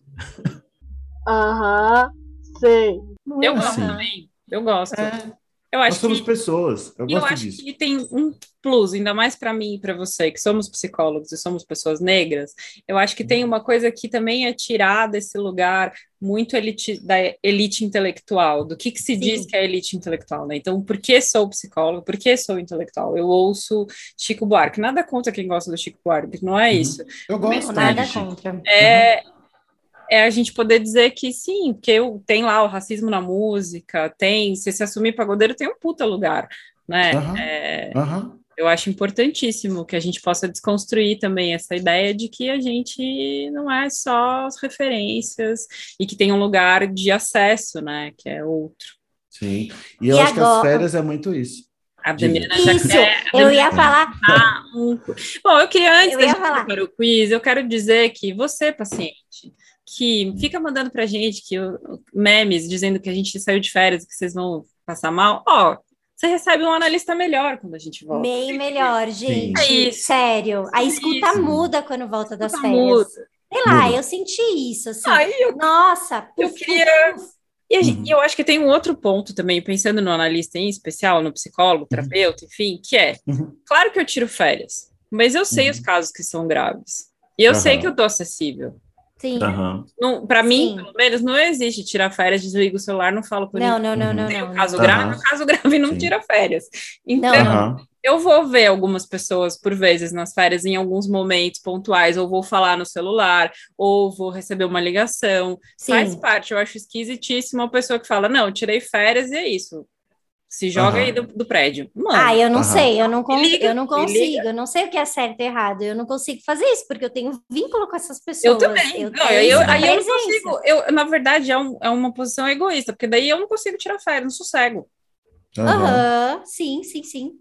Aham, sei. Eu gosto assim. também, eu gosto. É. Eu acho Nós somos que, pessoas. Eu, eu acho disso. que tem um plus, ainda mais para mim e para você, que somos psicólogos e somos pessoas negras. Eu acho que tem uma coisa que também é tirar desse lugar muito elite, da elite intelectual, do que, que se Sim. diz que é elite intelectual, né? Então, por que sou psicólogo? Por que sou intelectual? Eu ouço Chico Buarque. Nada contra quem gosta do Chico Buarque, não é uhum. isso. Eu gosto. Nada contra. É. Uhum é a gente poder dizer que sim, que eu tem lá o racismo na música, tem, se se assumir pagodeiro tem um puta lugar, né? Uhum, é, uhum. Eu acho importantíssimo que a gente possa desconstruir também essa ideia de que a gente não é só as referências e que tem um lugar de acesso, né? Que é outro. Sim, e eu e acho agora... que as férias é muito isso. A já Isso, quer, eu ia falar. Bom, eu queria, antes eu da gente para o quiz, eu quero dizer que você, paciente, que fica mandando pra gente que memes dizendo que a gente saiu de férias, que vocês vão passar mal, ó, você recebe um analista melhor quando a gente volta. Bem melhor, gente. É isso. Sério. A escuta isso. muda quando volta das férias. Muda. Sei lá, muda. eu senti isso. Assim. Aí eu, Nossa, eu queria. E uhum. eu acho que tem um outro ponto também, pensando no analista em especial, no psicólogo, uhum. terapeuta, enfim, que é, uhum. claro que eu tiro férias, mas eu sei uhum. os casos que são graves. E eu sei que eu tô acessível. Sim. Uhum. Para mim, pelo menos, não existe tirar férias, desliga o celular, não falo com não, ninguém. Não, não, não, Tem não. caso uhum. grave, caso grave não Sim. tira férias. Então, uhum. eu vou ver algumas pessoas por vezes nas férias em alguns momentos pontuais, ou vou falar no celular, ou vou receber uma ligação. Sim. Faz parte, eu acho esquisitíssimo uma pessoa que fala: não, tirei férias e é isso. Se joga uhum. aí do, do, prédio. Mano. Ah, eu não uhum. sei, eu não, con liga, eu não consigo, eu não sei o que é certo e errado, eu não consigo fazer isso, porque eu tenho vínculo com essas pessoas. Eu também. Eu não, eu, aí eu não consigo, eu, na verdade, é, um, é uma posição egoísta, porque daí eu não consigo tirar férias, não sossego. Aham, uhum. sim, sim, sim.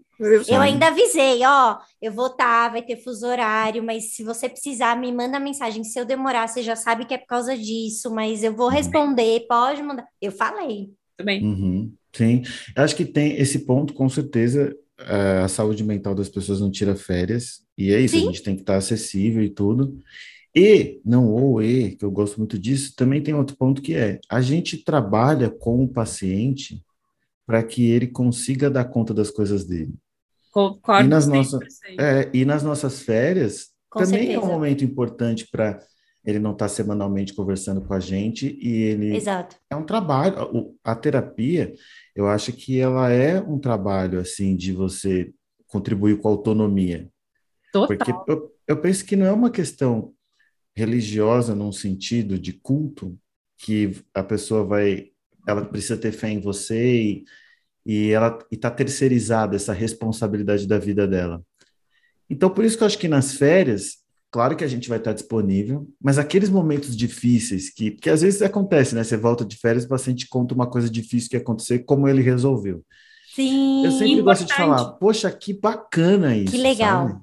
Eu ainda avisei, ó, eu vou estar, tá, vai ter fuso horário, mas se você precisar, me manda mensagem. Se eu demorar, você já sabe que é por causa disso, mas eu vou uhum. responder, pode mandar. Eu falei. Também. Uhum. Sim, acho que tem esse ponto, com certeza, a saúde mental das pessoas não tira férias, e é isso, Sim. a gente tem que estar acessível e tudo. E, não ou e, que eu gosto muito disso, também tem outro ponto que é, a gente trabalha com o paciente para que ele consiga dar conta das coisas dele. Concordo e nas, nossas, é, e nas nossas férias, com também certeza. é um momento importante para ele não está semanalmente conversando com a gente e ele Exato. é um trabalho. A terapia, eu acho que ela é um trabalho assim de você contribuir com a autonomia. Total. Porque eu, eu penso que não é uma questão religiosa num sentido de culto que a pessoa vai, ela precisa ter fé em você e, e ela está terceirizada essa responsabilidade da vida dela. Então, por isso que eu acho que nas férias Claro que a gente vai estar disponível, mas aqueles momentos difíceis que, que às vezes acontece, né? Você volta de férias, o paciente conta uma coisa difícil que aconteceu, como ele resolveu. Sim. Eu sempre importante. gosto de falar, poxa, que bacana isso. Que legal. Sabe?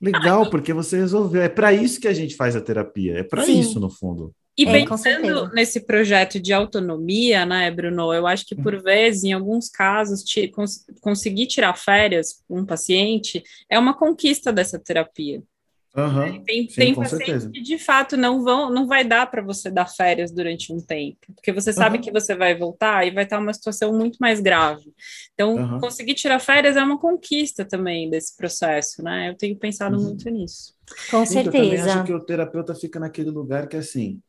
Legal, porque você resolveu. É para isso que a gente faz a terapia. É para isso, no fundo. E é, pensando nesse projeto de autonomia, né, Bruno? Eu acho que por uhum. vezes, em alguns casos, te, cons conseguir tirar férias um paciente é uma conquista dessa terapia. Uhum, tem sim, tem pacientes que de fato não vão, não vai dar para você dar férias durante um tempo, porque você sabe uhum. que você vai voltar e vai estar uma situação muito mais grave. Então, uhum. conseguir tirar férias é uma conquista também desse processo, né? Eu tenho pensado uhum. muito nisso. Com sim, certeza. Eu também acho que o terapeuta fica naquele lugar que assim,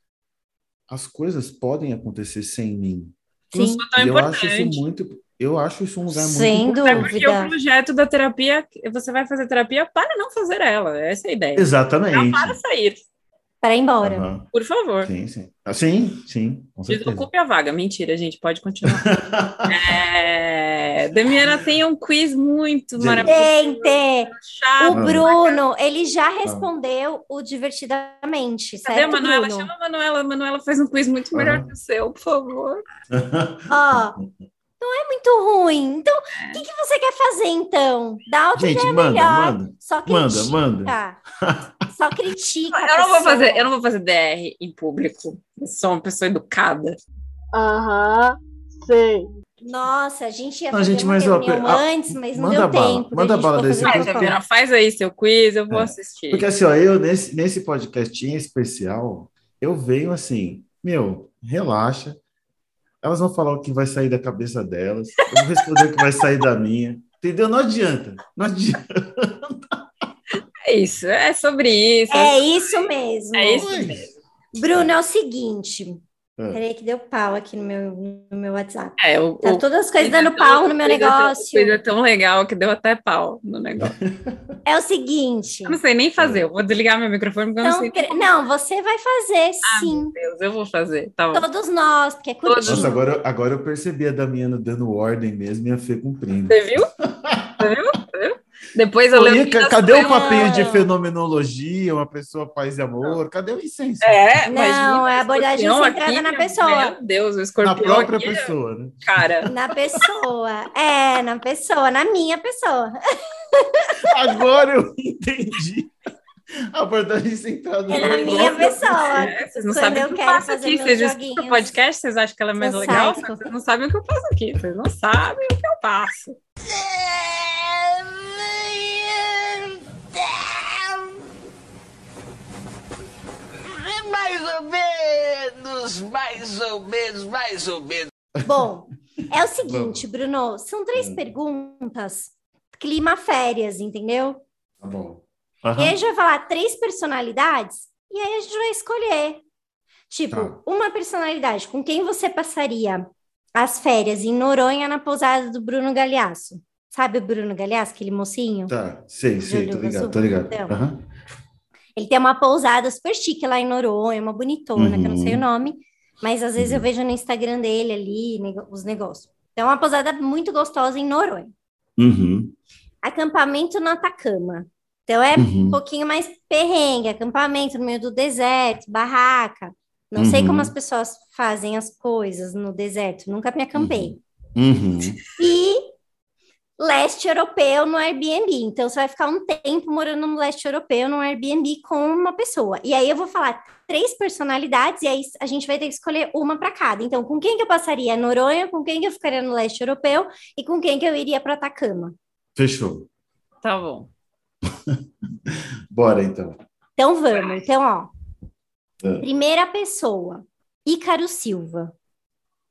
as coisas podem acontecer sem mim. Sim. E eu acho isso muito eu acho isso um lugar muito Sem importante. Dúvida. Porque o projeto da terapia, você vai fazer terapia para não fazer ela. Essa é a ideia. Exatamente. Não para sair. Para ir embora. Uhum. Por favor. Sim, sim. Ah, sim, sim. Desocupe a vaga. Mentira, gente. Pode continuar. é... Demiana tem um quiz muito maravilhoso. Gente, o Bruno, ele já respondeu o divertidamente, certo, Cadê a Manuela? Bruno? Chama a Manuela. A Manuela faz um quiz muito melhor uhum. que o seu, por favor. Ó, não é muito ruim. Então, o que, que, você quer fazer, então? Dá outra Gente, ideia manda, melhor. Manda, Só critica. Manda, manda. Só critica. eu não vou fazer, eu não vou fazer DR em público. Eu sou uma pessoa educada. Aham, sei. Nossa, a gente ia fazer gente, uma reunião a, antes, mas não deu bala, tempo. Manda bala desse quiz. Faz aí seu quiz, eu vou é. assistir. Porque assim, ó, eu nesse, nesse podcast em especial, eu venho assim, meu, relaxa, elas vão falar o que vai sair da cabeça delas. Eu vou responder o que vai sair da minha. Entendeu? Não adianta. Não adianta. É isso, é sobre isso. É, isso mesmo. É isso mesmo. Bruno, é o seguinte. É. Peraí que deu pau aqui no meu, no meu WhatsApp. É, o, tá todas as coisas dando pau no meu negócio. Coisa tão legal que deu até pau no negócio. É o seguinte. Eu não sei nem fazer, eu vou desligar meu microfone porque então, eu não sei. Não, você vai fazer, ah, sim. Meu Deus, eu vou fazer. Tá Todos nós, porque é curtinho. Nossa, agora, agora eu percebi a Damiana dando ordem mesmo e a Fê cumprindo. Você viu? Você viu? Depois eu lembro. Cadê o papinho de fenomenologia, uma pessoa paz e amor? Cadê o incenso? É, não, é a abordagem centrada na pessoa. Meu Deus, o escorpião. Na própria aqui, pessoa, né? Cara. Na pessoa. É, na pessoa, na minha pessoa. Agora eu entendi. A abordagem centrada É na minha pessoa. É, vocês não Quando sabem o que eu faço aqui. Vocês escutam o podcast, vocês acham que ela é mais legal? Vocês não sabem o que eu faço aqui. Vocês não sabem o que eu faço. Mais ou menos, mais ou menos, mais ou menos. Bom, é o seguinte, Bruno, são três perguntas, clima férias, entendeu? Tá bom. E aí a gente vai falar três personalidades e aí a gente vai escolher. Tipo, Tá. uma personalidade, com quem você passaria as férias em Noronha na pousada do Bruno Galhaço? Sabe o Bruno Galhaço, aquele mocinho? Tá, sei, sei, tô ligado, tô ligado. Então. Aham. Ele tem uma pousada super chique lá em Noronha, uma bonitona, que eu não sei o Uhum. nome, mas às vezes eu vejo no Instagram dele ali nego- os negócios. Então, é uma pousada muito gostosa em Noronha. Uhum. Acampamento no Atacama. Então, é um Uhum. pouquinho mais perrengue, acampamento no meio do deserto, barraca. Não sei Uhum. como as pessoas fazem as coisas no deserto, nunca me acampei. Uhum. E leste europeu no Airbnb. Então, você vai ficar um tempo morando no leste europeu no Airbnb com uma pessoa. E aí eu vou falar três personalidades e aí a gente vai ter que escolher uma para cada. Então, com quem que eu passaria a Noronha, com quem que eu ficaria no leste europeu e com quem que eu iria para Atacama. Fechou. Tá bom. Bora então. Então, vamos. Então, ó. É. Primeira pessoa, Ícaro Silva.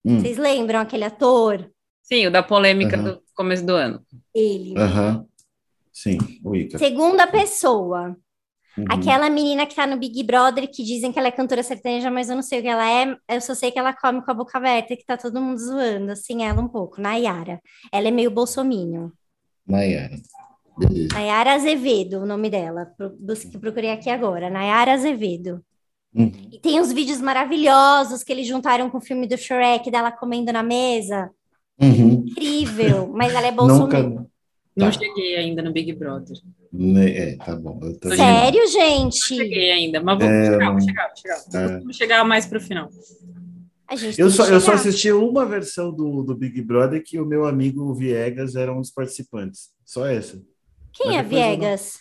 Hum. Vocês lembram aquele ator? Sim, o da polêmica Aham. do começo do ano. Ele. Aham. Sim, o Ica. Segunda pessoa, Uhum. Aquela menina que tá no Big Brother, que dizem que ela é cantora sertaneja, mas eu não sei o que ela é. Eu só sei que ela come com a boca aberta, que tá todo mundo zoando, assim, ela um pouco. Nayara. Ela é meio bolsominion. Nayara. Beleza. Nayara Azevedo, o nome dela. Pro- busque- Procurei aqui agora. Nayara Azevedo. Uhum. E tem uns vídeos maravilhosos que eles juntaram com o filme do Shrek, dela comendo na mesa. Uhum. Incrível. Mas ela é Nunca. bolsominion. Não Tá. cheguei ainda no Big Brother. Ne- É, tá bom. Eu tô Sério, Não gente? cheguei ainda, mas vou É, chegar, vou não- chegar, vou chegar. É. Vou chegar mais pro final. A gente Eu só, eu só assisti uma versão do, do Big Brother que o meu amigo Viegas era um dos participantes. Só essa. Quem Mas é eu não- Viegas?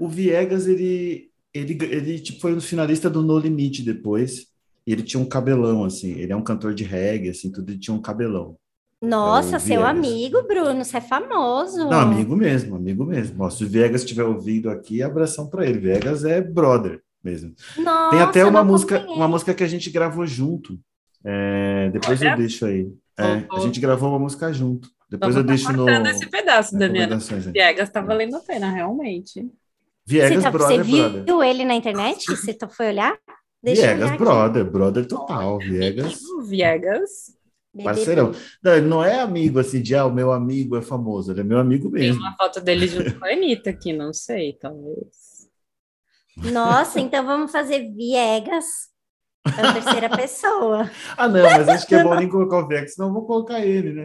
O Viegas, ele, ele, ele tipo, foi um finalista do No Limite depois. E ele tinha um cabelão, assim. Ele é um cantor de reggae, assim, tudo. Ele tinha um cabelão. Nossa, É o seu Viegas. amigo, Bruno, você é famoso. Não, amigo mesmo, amigo mesmo. Ó, se o Viegas estiver ouvindo aqui, abração para ele. Viegas é brother mesmo. Nossa, Tem até eu uma música, acompanhei. uma música que a gente gravou junto. É, depois Olha. eu deixo aí. É, a gente gravou uma música junto. Depois eu Vamos deixo no esse pedaço, Daniela. recomendações aí. Viegas tá valendo a pena, realmente. Viegas, Você, tá- brother, você viu brother. ele na internet? Você foi olhar? Deixa eu Viegas, olhar brother, brother total. Viegas, Viegas BBB. Parceirão. Não, ele não é amigo assim de, ah, o meu amigo é famoso. Ele é meu amigo tem mesmo. uma foto dele junto com a Anitta aqui, não sei, talvez. Nossa, então vamos fazer Viegas a terceira pessoa. Ah, não, mas acho que é bom nem colocar o Viegas, senão eu vou colocar ele, né?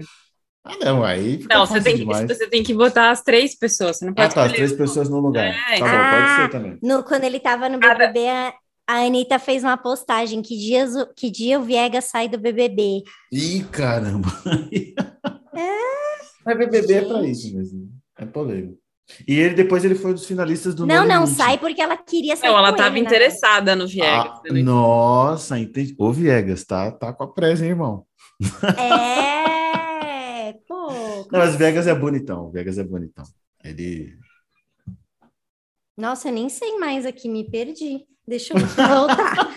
Ah, não, aí fica Não, você tem, que, demais. você tem que botar as três pessoas, você não Ah, pode tá, as três pessoas no lugar. É, Tá bom, ah, pode ser também. No, quando ele tava no BBB, a, a Anitta fez uma postagem. Que, dias, o- que dia o Viegas sai do BBB? Ih, caramba. Mas BBB é pra isso mesmo. É polêmico. E ele depois ele foi um dos finalistas do não, não, sai porque ela queria sair Não, ela com tava ele, né? interessada no Viegas. Ah, não nossa, entendi. Ô, Viegas, tá, tá com a presa, hein, irmão? É, pô. Não, mas Vegas é bonitão. Vegas é bonitão. Ele. Nossa, eu nem sei mais aqui, me perdi. Deixa eu voltar.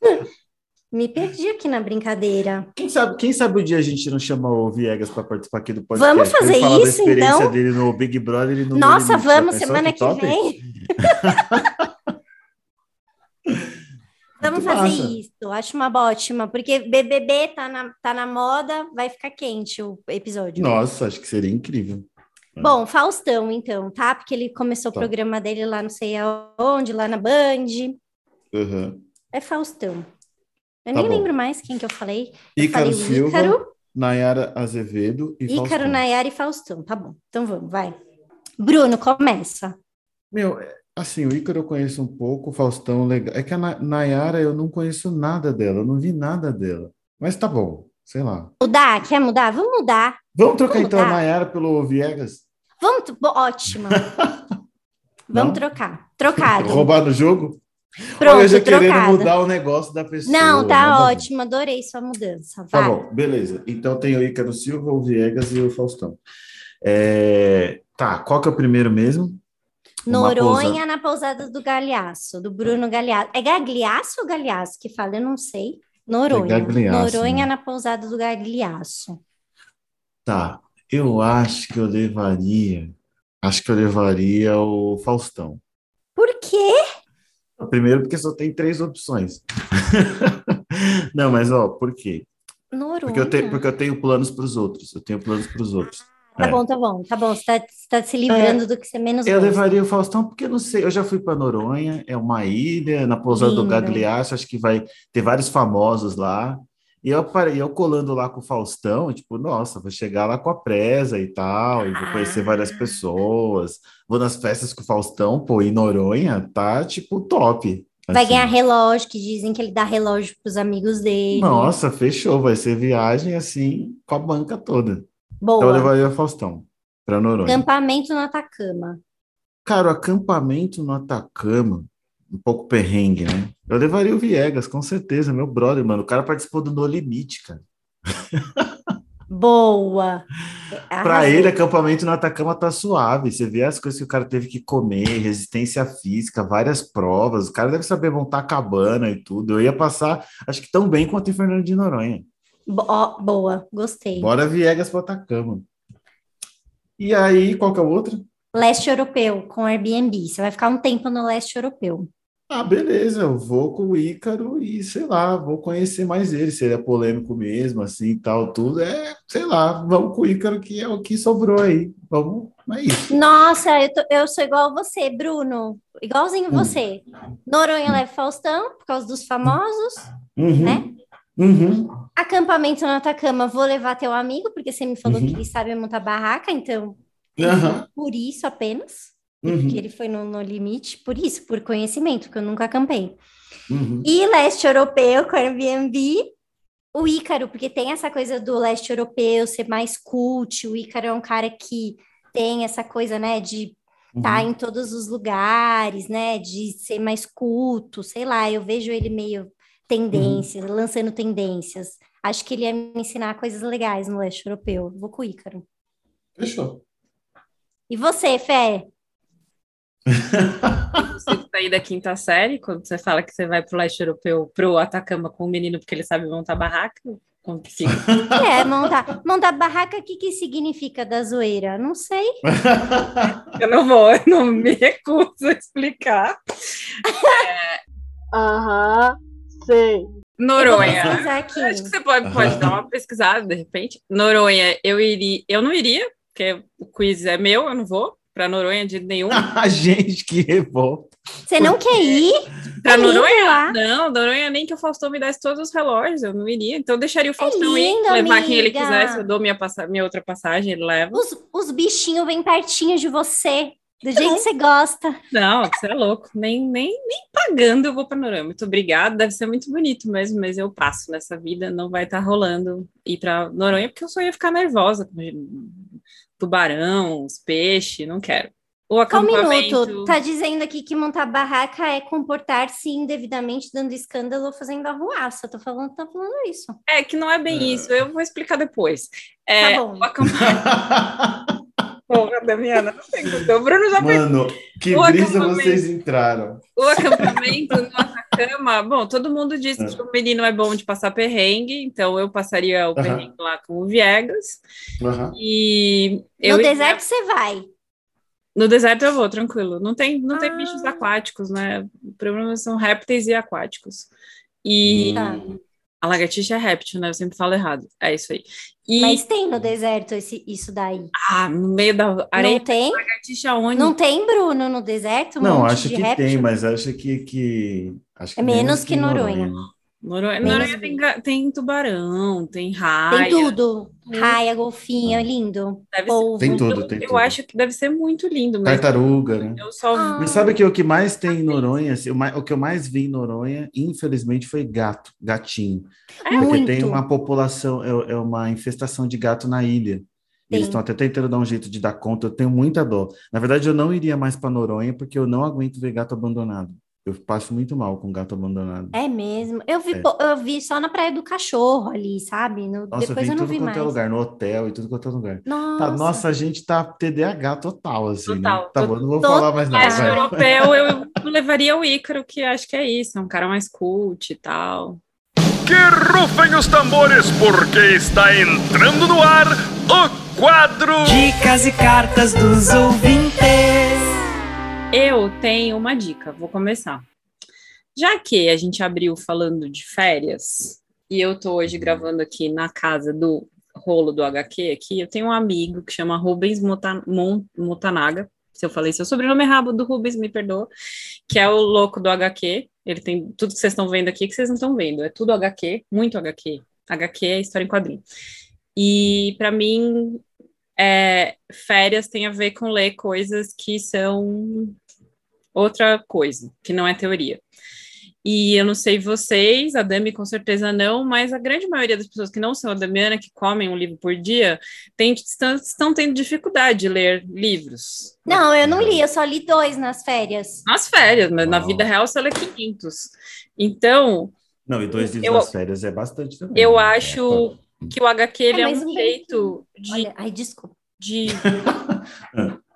me perdi aqui na brincadeira. Quem sabe, quem sabe o dia a gente não chama o Viegas para participar aqui do podcast? Vamos ele fazer falar da isso, experiência então? dele no Big Brother e no No Nossa, Limite. Vamos, pensou semana que top? vem. Vamos Muito fazer massa. isso, acho uma boa, ótima, porque BBB tá na, tá na moda, vai ficar quente o episódio. Nossa, acho que seria incrível. Bom, Faustão, então, tá? Porque ele começou Tá. o programa dele lá não sei aonde, lá na Band. Uhum. É Faustão. Eu Tá nem bom. lembro mais quem que eu falei. Eu Ícaro falei Silva, Ícaro, Nayara Azevedo e Ícaro, Faustão. Nayara e Faustão. Tá bom, então vamos, vai. Bruno, começa. Meu, é, assim, o Ícaro eu conheço um pouco, o Faustão legal. É que a Na- Nayara eu não conheço nada dela, eu não vi nada dela. Mas tá bom, sei lá. Mudar? Quer mudar? Vamos mudar. Vamos trocar Vamos então a. Nayara pelo Viegas? Vamos, ótima. Vamos não? trocar. Trocado. Roubar no jogo? Pronto, Olha, eu já querendo mudar o negócio da pessoa. Não, tá ótimo, adorei sua mudança. Tá vai. Tá bom, beleza. Então tem o Ícaro Silva, o Viegas e o Faustão. É... Tá, qual que é o primeiro mesmo? Noronha na pousada do Galhaço, do Bruno Galhaço. É Gagliaço ou Galhaço que fala? Eu não sei. Noronha. É Noronha né? na pousada do Gagliaço. Tá, eu acho que eu levaria. Acho que eu levaria o Faustão. Por quê? Primeiro, porque só tem três opções. não, mas ó, por quê? Noronha. Porque eu tenho, porque eu tenho planos para os outros. Eu tenho planos para os outros. Tá é. bom, tá bom, tá bom. Você tá, você tá se livrando é, do que você menos Eu gosta. levaria o Faustão, porque eu não sei, eu já fui para Noronha, é uma ilha, na pousada Lindo. do Gagliasso, acho que vai ter vários famosos lá. E eu, eu colando lá com o Faustão, tipo, nossa, vou chegar lá com a presa e tal, e vou conhecer várias ah. pessoas. Vou nas festas com o Faustão, pô, em Noronha, tá, tipo, top. Vai assim. ganhar relógio, que dizem que ele dá relógio pros amigos dele. Nossa, fechou, vai ser viagem, assim, com a banca toda. Boa. Então eu levaria Faustão para Noronha. Acampamento no Atacama. Cara, o acampamento no Atacama, um pouco perrengue, né? Eu levaria o Viegas, com certeza, meu brother, mano. O cara participou do No Limite, cara. Boa! Para ele, acampamento no Atacama tá suave. Você vê as coisas que o cara teve que comer, resistência física, várias provas. O cara deve saber montar cabana e tudo. Eu ia passar, acho que tão bem quanto em Fernando de Noronha. Bo boa, gostei. Bora Viegas para Atacama. E aí, qual que é o outro? Leste europeu, com Airbnb. Você vai ficar um tempo no leste europeu. Ah, beleza, eu vou com o Ícaro e, sei lá, vou conhecer mais ele, se ele é polêmico mesmo, assim, tal, tudo. É, sei lá, vamos com o Ícaro, que é o que sobrou aí. Vamos, é isso. Nossa, eu, tô, eu sou igual você, Bruno. Igualzinho hum. você. Noronha leva Faustão, por causa dos famosos, uhum. né? Uhum. Acampamento no Atacama, vou levar teu amigo, porque você me falou uhum. que ele sabe montar barraca, então uhum. por isso apenas, uhum. porque ele foi no, no, limite, por isso, por conhecimento, porque eu nunca acampei. Uhum. E leste europeu com Airbnb, o Ícaro, porque tem essa coisa do leste europeu ser mais cult, o Ícaro é um cara que tem essa coisa, né, de estar tá uhum. em todos os lugares, né, de ser mais culto, sei lá, eu vejo ele meio tendências, uhum. lançando tendências. Acho que ele ia me ensinar coisas legais no leste europeu. Vou com o Ícaro. Fechou. E você, Fé? você sair da quinta série, quando você fala que você vai para o leste europeu, para o Atacama com o menino porque ele sabe montar barraca? Como que fica? É, montar, montar barraca, o que, que significa da zoeira? Não sei. eu não vou, eu não me recuso a explicar. Aham. É... Uhum. Sei. Noronha. Acho que você pode, pode dar uma pesquisada, de repente. Noronha, eu iria. Eu não iria, porque o quiz é meu, eu não vou para Noronha de nenhum. A gente, que revolta. Você não quer ir? Pra é Noronha? Não, Noronha nem que o Faustão me desse todos os relógios, eu não iria. Então eu deixaria o é Faustão é lindo, ir, levar amiga. quem ele quisesse. Eu dou minha, minha outra passagem, ele leva. Os, os bichinhos bem pertinho de você. Do jeito que você gosta. Não, você é louco. Nem, nem, nem pagando eu vou para Noronha. Muito obrigada. Deve ser muito bonito mesmo, mas eu passo nessa vida. Não vai estar tá rolando ir para Noronha, porque eu só ia ficar nervosa com tubarão, os peixes. Não quero. O acampamento... Um minuto. Tá dizendo aqui que montar barraca é comportar-se indevidamente, dando escândalo ou fazendo arruaça. Tô falando, tá falando isso. É que não é bem é. isso. Eu vou explicar depois. É, tá bom. O acampamento... Porra, Damiana, não tem O Bruno já Mano, que o brisa vocês entraram. O acampamento no Atacama, bom, todo mundo diz que o menino é bom de passar perrengue, então eu passaria o perrengue lá com o Viegas. E no deserto você vai. No deserto eu vou, tranquilo. Não tem, não ah. tem bichos aquáticos, né? O problema são répteis e aquáticos. E tá. A lagartixa é réptil, né? Eu sempre falo errado. É isso aí. E... Mas tem no deserto esse, isso daí? Ah, no meio da areia. Não tem? Lagartixa onde? Não tem, Bruno, no deserto? Um não, acho que réptil? tem, mas acho que. que... Acho que é menos, menos que, que Noronha. Noronha. Noronha, Noronha tem, tem, tubarão, tem raia. Tem tudo. Raia, golfinho, é lindo. Deve ser, tem tudo, tem eu, tudo. Eu acho que deve ser muito lindo. Mas Tartaruga, né? Eu só... Ah. Mas sabe que o que mais tem em Noronha, assim, o que eu mais vi em Noronha, infelizmente, foi gato, gatinho. É porque muito. tem uma população, é, é uma infestação de gato na ilha. Eles estão até tentando dar um jeito de dar conta, eu tenho muita dó. Na verdade, eu não iria mais para Noronha porque eu não aguento ver gato abandonado. Eu passo muito mal com gato abandonado. É mesmo. Eu vi, é. eu vi só na Praia do Cachorro ali, sabe? No, nossa, depois eu, eu não vi mais. É lugar, no hotel e tudo quanto é lugar. Nossa. Tá, nossa, a gente tá TDAH total, assim, né? total, né? Tá bom, não vou total. falar mais nada. Mas europeu, eu levaria o Ícaro, que acho que é isso, é um cara mais cult e tal. Que rufem os tambores, porque está entrando no ar o quadro Dicas e Cartas dos Ouvintes. Eu tenho uma dica, vou começar. Já que a gente abriu falando de férias, e eu tô hoje gravando aqui na casa do rolo do HQ aqui, eu tenho um amigo que chama Rubens Mutanaga. Se eu falei seu sobrenome errado do Rubens, me perdoa, que é o louco do HQ. Ele tem tudo que vocês estão vendo aqui que vocês não estão vendo. É tudo HQ, muito HQ. HQ é história em quadrinho. E para mim, é, férias tem a ver com ler coisas que são outra coisa, que não é teoria. E eu não sei vocês, a Dami com certeza não, mas a grande maioria das pessoas que não são a Damiana, que comem um livro por dia, tem, estão, estão tendo dificuldade de ler livros. Não, eu não li, eu só li dois nas férias. Nas férias, mas na vida real você lê 500. Então... Não, e dois livros eu, nas férias é bastante também. Eu né? acho... Que o HQ ele é, é um jeito de. Olha, ai, desculpa. De.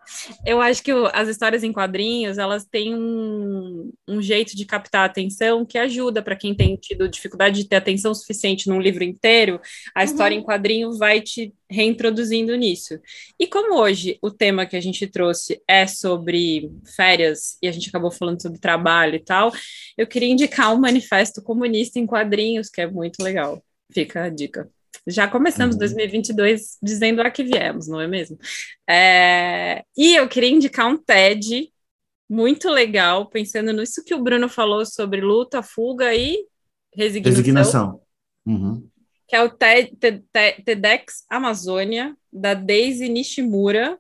Eu acho que as histórias em quadrinhos elas têm um, um jeito de captar a atenção que ajuda para quem tem tido dificuldade de ter atenção suficiente num livro inteiro. A uhum. história em quadrinho vai te reintroduzindo nisso. E como hoje o tema que a gente trouxe é sobre férias e a gente acabou falando sobre trabalho e tal, eu queria indicar um manifesto comunista em quadrinhos que é muito legal. Fica a dica. Já começamos uhum. 2022 dizendo a que viemos, não é mesmo? É... E eu queria indicar um TED muito legal, pensando nisso que o Bruno falou sobre luta, fuga e resignação. Resignação. Uhum. Que é o TED, TEDx Amazônia, da Daisy Nishimura,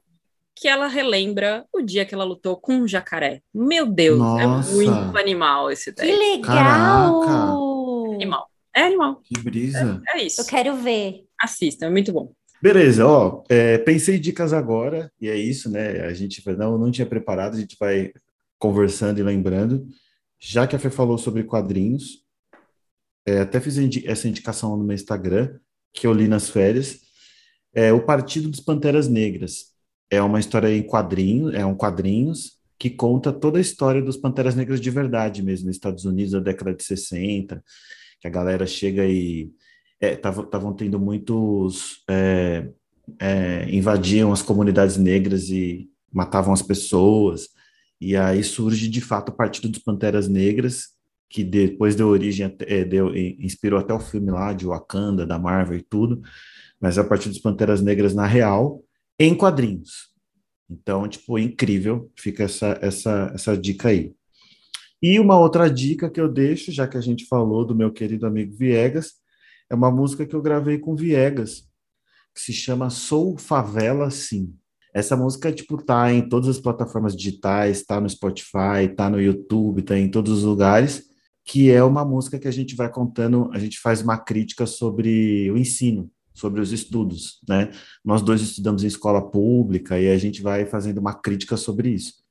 que ela relembra o dia que ela lutou com um jacaré. Meu Deus, é Nossa. é muito animal esse TED. Que legal! Caraca. Animal. É animal. Que brisa. É, é isso. Eu quero ver. Assista, é muito bom. Beleza, ó, é, pensei dicas agora, e é isso, né? A gente não, não tinha preparado, a gente vai conversando e lembrando. Já que a Fê falou sobre quadrinhos, é, até fiz essa indicação no meu Instagram, que eu li nas férias. É o Partido dos Panteras Negras. É uma história em quadrinhos, é um quadrinhos que conta toda a história dos Panteras Negras de verdade mesmo, nos Estados Unidos da década de 60 que a galera chega e estavam é, tendo muitos é, é, invadiam as comunidades negras e matavam as pessoas. E aí surge de fato o Partido dos Panteras Negras que depois deu origem é, deu, inspirou até o filme lá de Wakanda da Marvel e tudo. Mas é o Partido dos Panteras Negras na real em quadrinhos. Então tipo incrível fica essa essa essa dica aí e uma outra dica que eu deixo, já que a gente falou do meu querido amigo Viegas, é uma música que eu gravei com Viegas, que se chama Sou Favela Sim. Essa música, tipo, tá em todas as plataformas digitais, tá no Spotify, tá no YouTube, tá em todos os lugares, que é uma música que a gente vai contando, a gente faz uma crítica sobre o ensino, sobre os estudos, né? Nós dois estudamos em escola pública e a gente vai fazendo uma crítica sobre isso.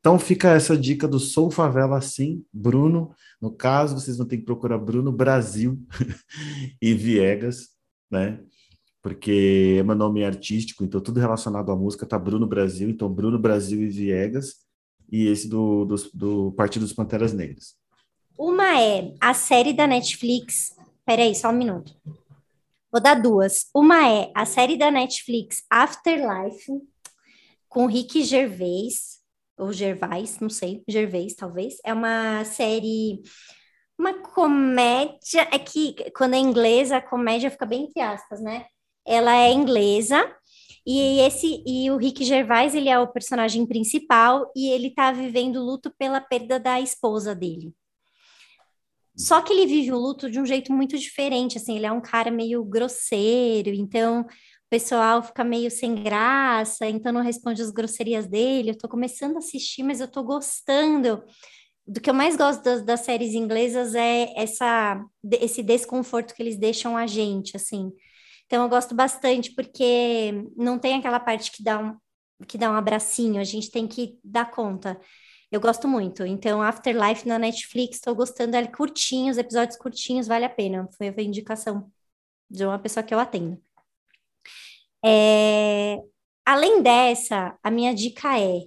Então fica essa dica do Sou Favela Sim, Bruno. No caso, vocês vão ter que procurar Bruno Brasil e Viegas, né? Porque é meu nome artístico, então tudo relacionado à música tá Bruno Brasil, então Bruno Brasil e Viegas, e esse do, do, do Partido dos Panteras Negras. Uma é a série da Netflix. Peraí, só um minuto. Vou dar duas. Uma é a série da Netflix Afterlife, com Rick Gervais ou Gervais, não sei, Gervais talvez. É uma série, uma comédia, é que quando é inglesa, a comédia fica bem entre aspas, né? Ela é inglesa, e esse e o Rick Gervais, ele é o personagem principal e ele tá vivendo luto pela perda da esposa dele. Só que ele vive o luto de um jeito muito diferente, assim, ele é um cara meio grosseiro, então pessoal fica meio sem graça, então não responde as grosserias dele. Eu tô começando a assistir, mas eu tô gostando. Do que eu mais gosto das, das séries inglesas é essa, esse desconforto que eles deixam a gente, assim. Então eu gosto bastante, porque não tem aquela parte que dá um, que dá um abracinho, a gente tem que dar conta. Eu gosto muito. Então, Afterlife na Netflix, estou gostando dele curtinhos, episódios curtinhos, vale a pena. Foi a indicação de uma pessoa que eu atendo. É... Além dessa, a minha dica é: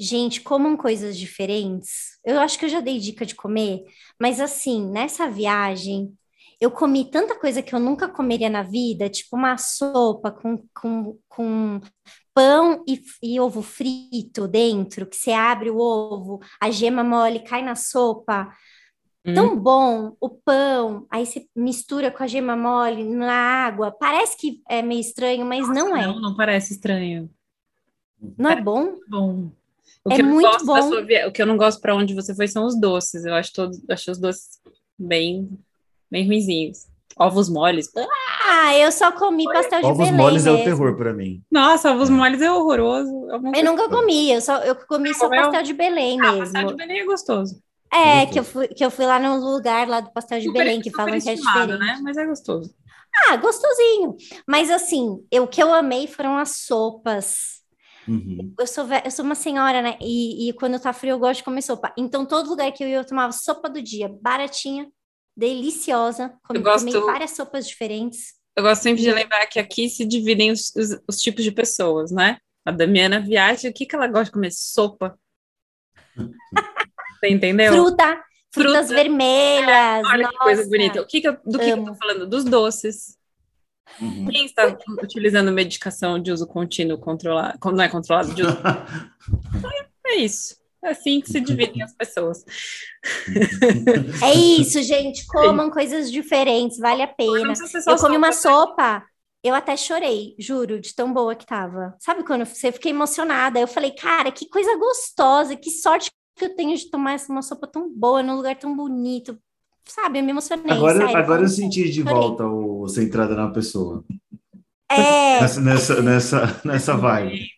gente, comam coisas diferentes. Eu acho que eu já dei dica de comer, mas assim, nessa viagem, eu comi tanta coisa que eu nunca comeria na vida, tipo uma sopa com, com, com pão e, e, ovo frito dentro, que você abre o ovo, a gema mole cai na sopa. Hum. Tão bom o pão, aí você mistura com a gema mole na água. Parece que é meio estranho, mas Nossa, não é. Não, não parece estranho. Não é bom? Bom. O é muito bom. Sua... O que eu não gosto para onde você foi são os doces. Eu acho todos, acho os doces bem, bem ruizinhos. Ovos moles. Ah, eu só comi pastel de Ovos Belém moles mesmo. é o terror para mim. Nossa, ovos moles é horroroso. Eu, eu nunca comi, eu só eu comi só Comeu? pastel de Belém ah, mesmo. pastel de Belém é gostoso. É, Gostoso. que eu, fui, que eu fui lá no lugar lá do pastel de Super- Belém, que falam que é diferente. né? Mas é gostoso. Ah, gostosinho. Mas assim, eu- o que eu amei foram as sopas. Uhum. Eu sou, eu sou uma senhora, né? E, e quando tá frio eu gosto de comer sopa. Então, todo lugar que eu ia, eu tomava sopa do dia, baratinha, deliciosa. Comi, Eu gosto- comi várias sopas diferentes. Eu gosto sempre de lembrar que aqui se dividem os, os- os tipos de pessoas, né? A Damiana viaja, o que, que ela gosta de comer? Sopa. Você entendeu? Fruta, frutas Fruta. vermelhas. Olha que coisa nossa. bonita. O que que eu- do que, que eu tô falando? Dos doces. Uhum. Quem está utilizando medicação de uso contínuo controlado? Não é controlado de uso. É isso. É assim que se dividem as pessoas. É isso, gente. Comam coisas diferentes, vale a pena. Eu comi uma sopa, né? sopa, eu até chorei, juro, de tão boa que tava. Sabe quando você fiquei emocionada? Eu falei, cara, que coisa gostosa, que sorte que eu tenho de tomar essa- uma sopa tão boa, num lugar tão bonito. Sabe, eu me emocionei. Agora, sério, agora eu senti de Chorei. volta o centrada na pessoa. É, Nessa, nessa, nessa, nessa vibe.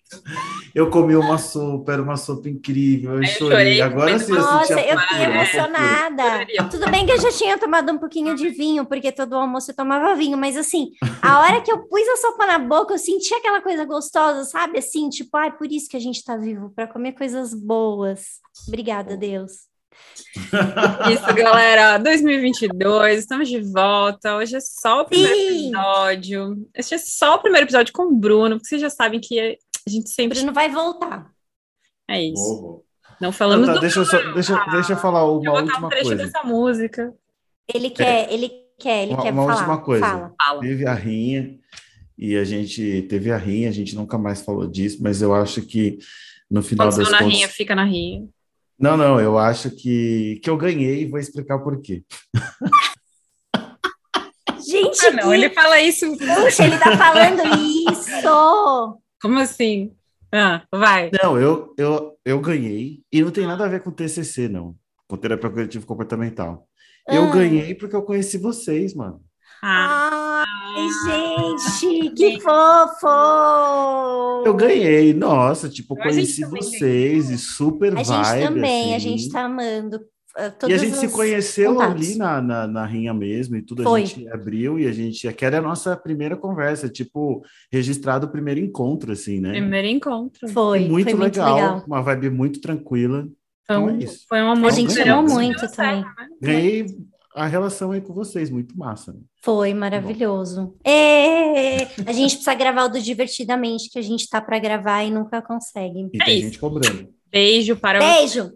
Eu comi uma sopa, era uma sopa incrível, eu eu chorei. chorei Agora sim eu nossa, eu fiquei emocionada. Tudo bem que eu já tinha tomado um pouquinho de vinho, porque todo almoço eu tomava vinho, mas assim, a hora que eu pus a sopa na boca, eu senti aquela coisa gostosa, sabe? Assim, tipo, ai, por isso que a gente tá vivo, para comer coisas boas. Obrigada, Deus. Isso, galera. 2022, estamos de volta. Hoje é só o primeiro Sim. episódio. Este é só o primeiro episódio com o Bruno, porque vocês já sabem que a gente sempre. Bruno vai voltar. É isso. Não falamos Tá, tá, do deixa, eu só, deixa, deixa eu falar Vou uma botar última um trecho coisa. dessa música. Ele quer, ele quer, ele Uma- quer uma falar. última coisa. Fala. Fala. Teve a rinha e a gente teve a rinha, a gente nunca mais falou disso, mas eu acho que no final Quando das na contas. rinha, fica na rinha. Não, não, eu acho que, que eu ganhei e vou explicar por quê. Gente, Ah, não, que- ele fala isso. Puxa, ele tá falando isso. Como assim? Ah, vai. Não, eu, eu, eu ganhei e não tem nada a ver com TCC, não, com terapia cognitivo comportamental. Eu Ah. ganhei porque eu conheci vocês, mano. Ah, Ai, gente, que fofo! Eu ganhei, nossa, tipo, eu A conheci vocês e super A vibe, gente também, a assim. gente tá amando. Uh, E a todos gente se conheceu contatos. ali na, na, na rinha mesmo e tudo. Foi. A gente abriu e a gente. Aquela é a nossa primeira conversa, tipo, registrado o primeiro encontro, assim, né? primeiro encontro. Foi, E muito, foi muito legal, legal. uma vibe muito tranquila. Então, Então é isso. foi um amor A gente amou Deu muito Deu também. certo, né? Ganhei a relação aí com vocês, muito massa. né? Foi maravilhoso. É, a gente precisa gravar o do Divertidamente, que a gente tá para gravar e nunca consegue. E É tem isso. gente cobrando. Beijo para Beijo!